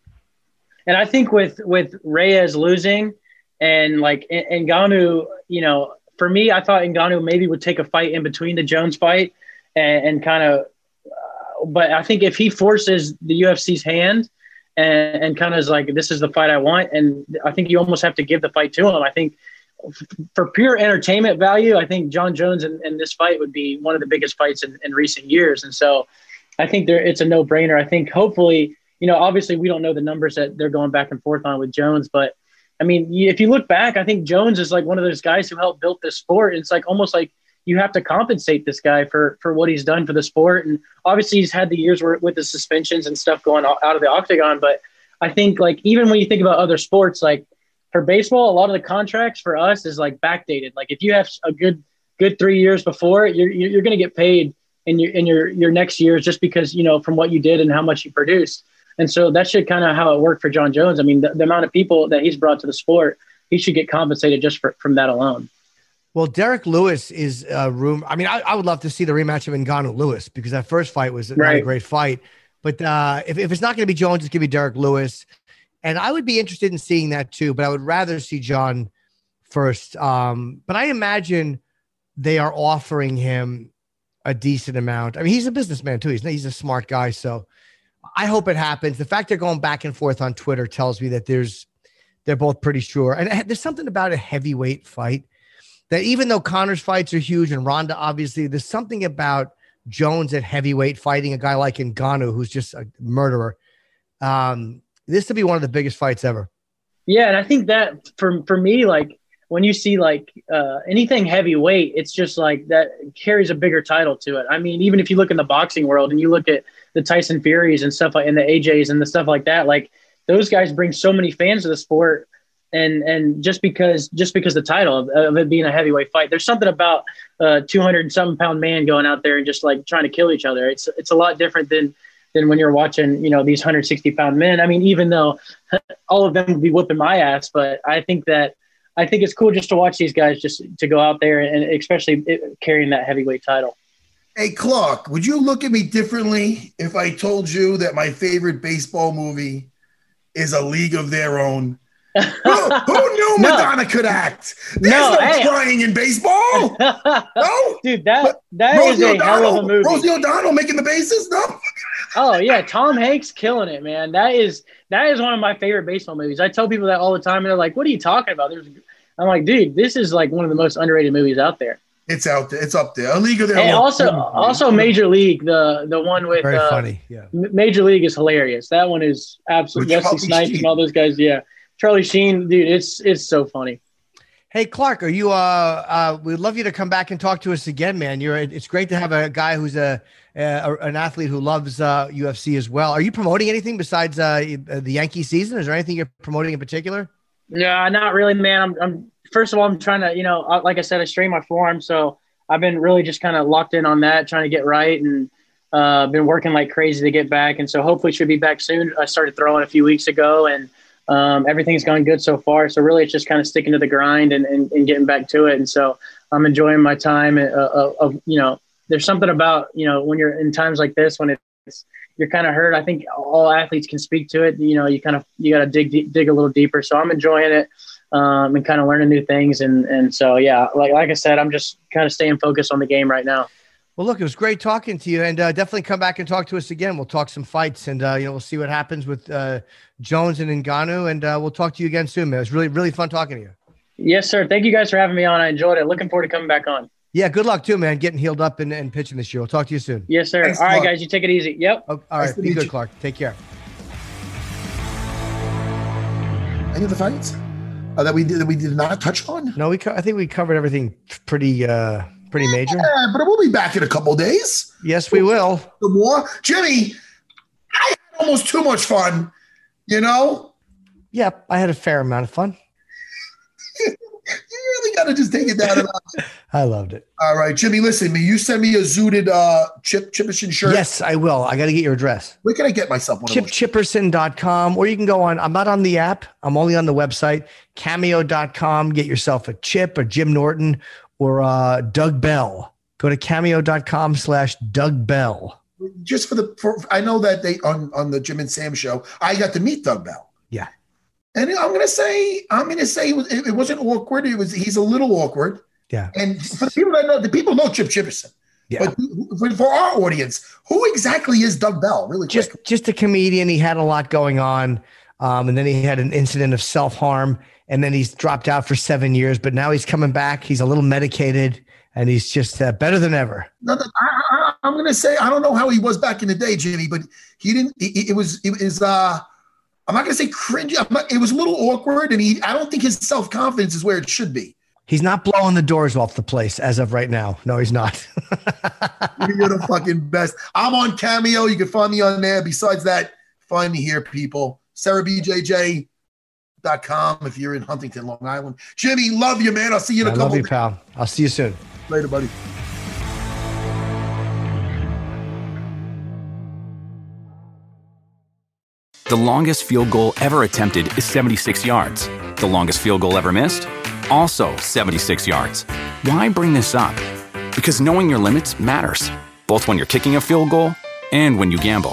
And I think with with Reyes losing and like Ngannou, you know, for me, I thought Ngannou maybe would take a fight in between the Jones fight and, and kind of. Uh, but I think if he forces the UFC's hand and, and kind of is like, this is the fight I want, and I think you almost have to give the fight to him. I think for pure entertainment value, I think Jon Jones and, in, this fight would be one of the biggest fights in, in recent years. And so I think there it's a no brainer. I think hopefully, you know, obviously we don't know the numbers that they're going back and forth on with Jones, but I mean, if you look back, I think Jones is like one of those guys who helped build this sport. It's like almost like you have to compensate this guy for for what he's done for the sport. And obviously he's had the years where, with the suspensions and stuff going out of the octagon. But I think like even when you think about other sports, like for baseball, a lot of the contracts for us is like backdated. Like if you have a good good three years before, you're you're going to get paid in your in your your next years just because you know from what you did and how much you produced. And so that should kind of how it worked for Jon Jones. I mean, the, the, amount of people that he's brought to the sport, he should get compensated just for, from that alone. Well, Derrick Lewis is a room. I mean, I, I would love to see the rematch of Ngannou Lewis because that first fight was right. a great fight. But uh, if, if it's not going to be Jones, it's going to be Derrick Lewis. And I would be interested in seeing that too, but I would rather see Jon first. Um, but I imagine they are offering him a decent amount. I mean, he's a businessman too. He's he's a smart guy, so I hope it happens. The fact they're going back and forth on Twitter tells me that there's they're both pretty sure. And there's something about a heavyweight fight that even though Conor's fights are huge and Ronda obviously, there's something about Jones at heavyweight fighting a guy like Ngannou who's just a murderer. Um, this to be one of the biggest fights ever. Yeah, and I think that for for me, like when you see like uh, anything heavyweight, it's just like that carries a bigger title to it. I mean, even if you look in the boxing world and you look at the Tyson Furies and stuff like and the AJs and the stuff like that, like those guys bring so many fans to the sport. And and just because just because the title of, of it being a heavyweight fight, there's something about uh, a 200 something pound man going out there and just like trying to kill each other. It's it's a lot different than than when you're watching, you know, these 160 pound men. I mean, even though (laughs) all of them would be whooping my ass, but I think that I think it's cool just to watch these guys just to go out there and especially carrying that heavyweight title. Hey, Clarke, would you look at me differently if I told you that my favorite baseball movie is A League of Their Own? Who, who, knew (laughs) no. Madonna could act? There's no, no hey. crying in baseball. No, (laughs) dude, that that Rosie is a O'Donnell, hell of a movie. Rosie O'Donnell making the bases. No. (laughs) oh yeah, Tom Hanks killing it, man. That is that is one of my favorite baseball movies. I tell people that all the time, and they're like, "What are you talking about?" There's, I'm like, dude, this is like one of the most underrated movies out there. It's out there. It's up there. A League of Their Own. Also, also Major League, the the one with very uh, funny. Yeah, Major League is hilarious. That one is absolutely Wesley Snipes and all those guys. Yeah, Charlie Sheen, dude, it's it's so funny. Hey Clarke, are you? Uh, uh, we'd love you to come back and talk to us again, man. You're. It's great to have a guy who's a, a an athlete who loves uh, UFC as well. Are you promoting anything besides uh, the Yankee season? Is there anything you're promoting in particular? Yeah, not really, man. I'm, I'm first of all, I'm trying to, you know, uh, like I said, I strained my forearm, so I've been really just kind of locked in on that, trying to get right, and uh, been working like crazy to get back. And so hopefully, should be back soon. I started throwing a few weeks ago, and um, everything's going good so far. So really, it's just kind of sticking to the grind and, and, and getting back to it. And so I'm enjoying my time. Uh, of, of you know, there's something about you know when you're in times like this when it's you're kind of hurt. I think all athletes can speak to it. You know, you kind of you got to dig dig a little deeper. So I'm enjoying it um, and kind of learning new things. And and so yeah, like like I said, I'm just kind of staying focused on the game right now. Well, look, it was great talking to you, and uh, definitely come back and talk to us again. We'll talk some fights, and uh, you know we'll see what happens with uh, Jones and Ngannou, and uh, we'll talk to you again soon, man. It was really really fun talking to you. Yes, sir. Thank you guys for having me on. I enjoyed it. Looking forward to coming back on. Yeah, good luck too, man. Getting healed up and, and pitching this year. We'll talk to you soon. Yes, sir. Thanks, all right, guys. You take it easy. Yep. Oh, all right. Nice Be good, you. Clarke. Take care. Any of the fights uh, that we did that we did not touch on? No, we. Co- I think we covered everything pretty uh pretty major. Yeah, but we'll be back in a couple days. Yes, we will. The more, Jimmy. I had almost too much fun. You know. Yep, I had a fair amount of fun (laughs) you really got to just take it down. (laughs) I loved it. All right, Jimmy, listen me. You send me a zooted uh, Chip Chipperson shirt. Yes, I will. I got to get your address. Where can I get myself one ChipChipperson.com, or you can go on. I'm not on the app. I'm only on the website, cameo.com. Get yourself a Chip or Jim Norton or uh, Doug Bell. Go to cameo.com slash Doug Bell. Just for the, for, I know that they, on, on the Jim and Sam show, I got to meet Doug Bell. Yeah. And I'm gonna say, I'm gonna say it, was, it, wasn't awkward. It was he's a little awkward. Yeah. And for the people that know, the people know Chip Chipperson. Yeah. But for our audience, who exactly is Doug Bell? Really, just just a comedian. He had a lot going on, um, and then he had an incident of self harm, and then he's dropped out for seven years. But now he's coming back. He's a little medicated, and he's just uh, better than ever. No, I, am going to say I don't know how he was back in the day, Jimmy, but he didn't. It, it was it was. uh I'm not going to say cringe. Not, it was a little awkward, and he. I don't think his self confidence is where it should be. He's not blowing the doors off the place as of right now. No, he's not. (laughs) You're the fucking best. I'm on Cameo. You can find me on there. Besides that, find me here, people. SarahBJJ.com if you're in Huntington, Long Island. Jimmy, love you, man. I'll see you in a I couple. Love you, pal. I'll see you soon. Later, buddy. The longest field goal ever attempted is 76 yards. The longest field goal ever missed? Also 76 yards. Why bring this up? Because knowing your limits matters, both when you're kicking a field goal and when you gamble.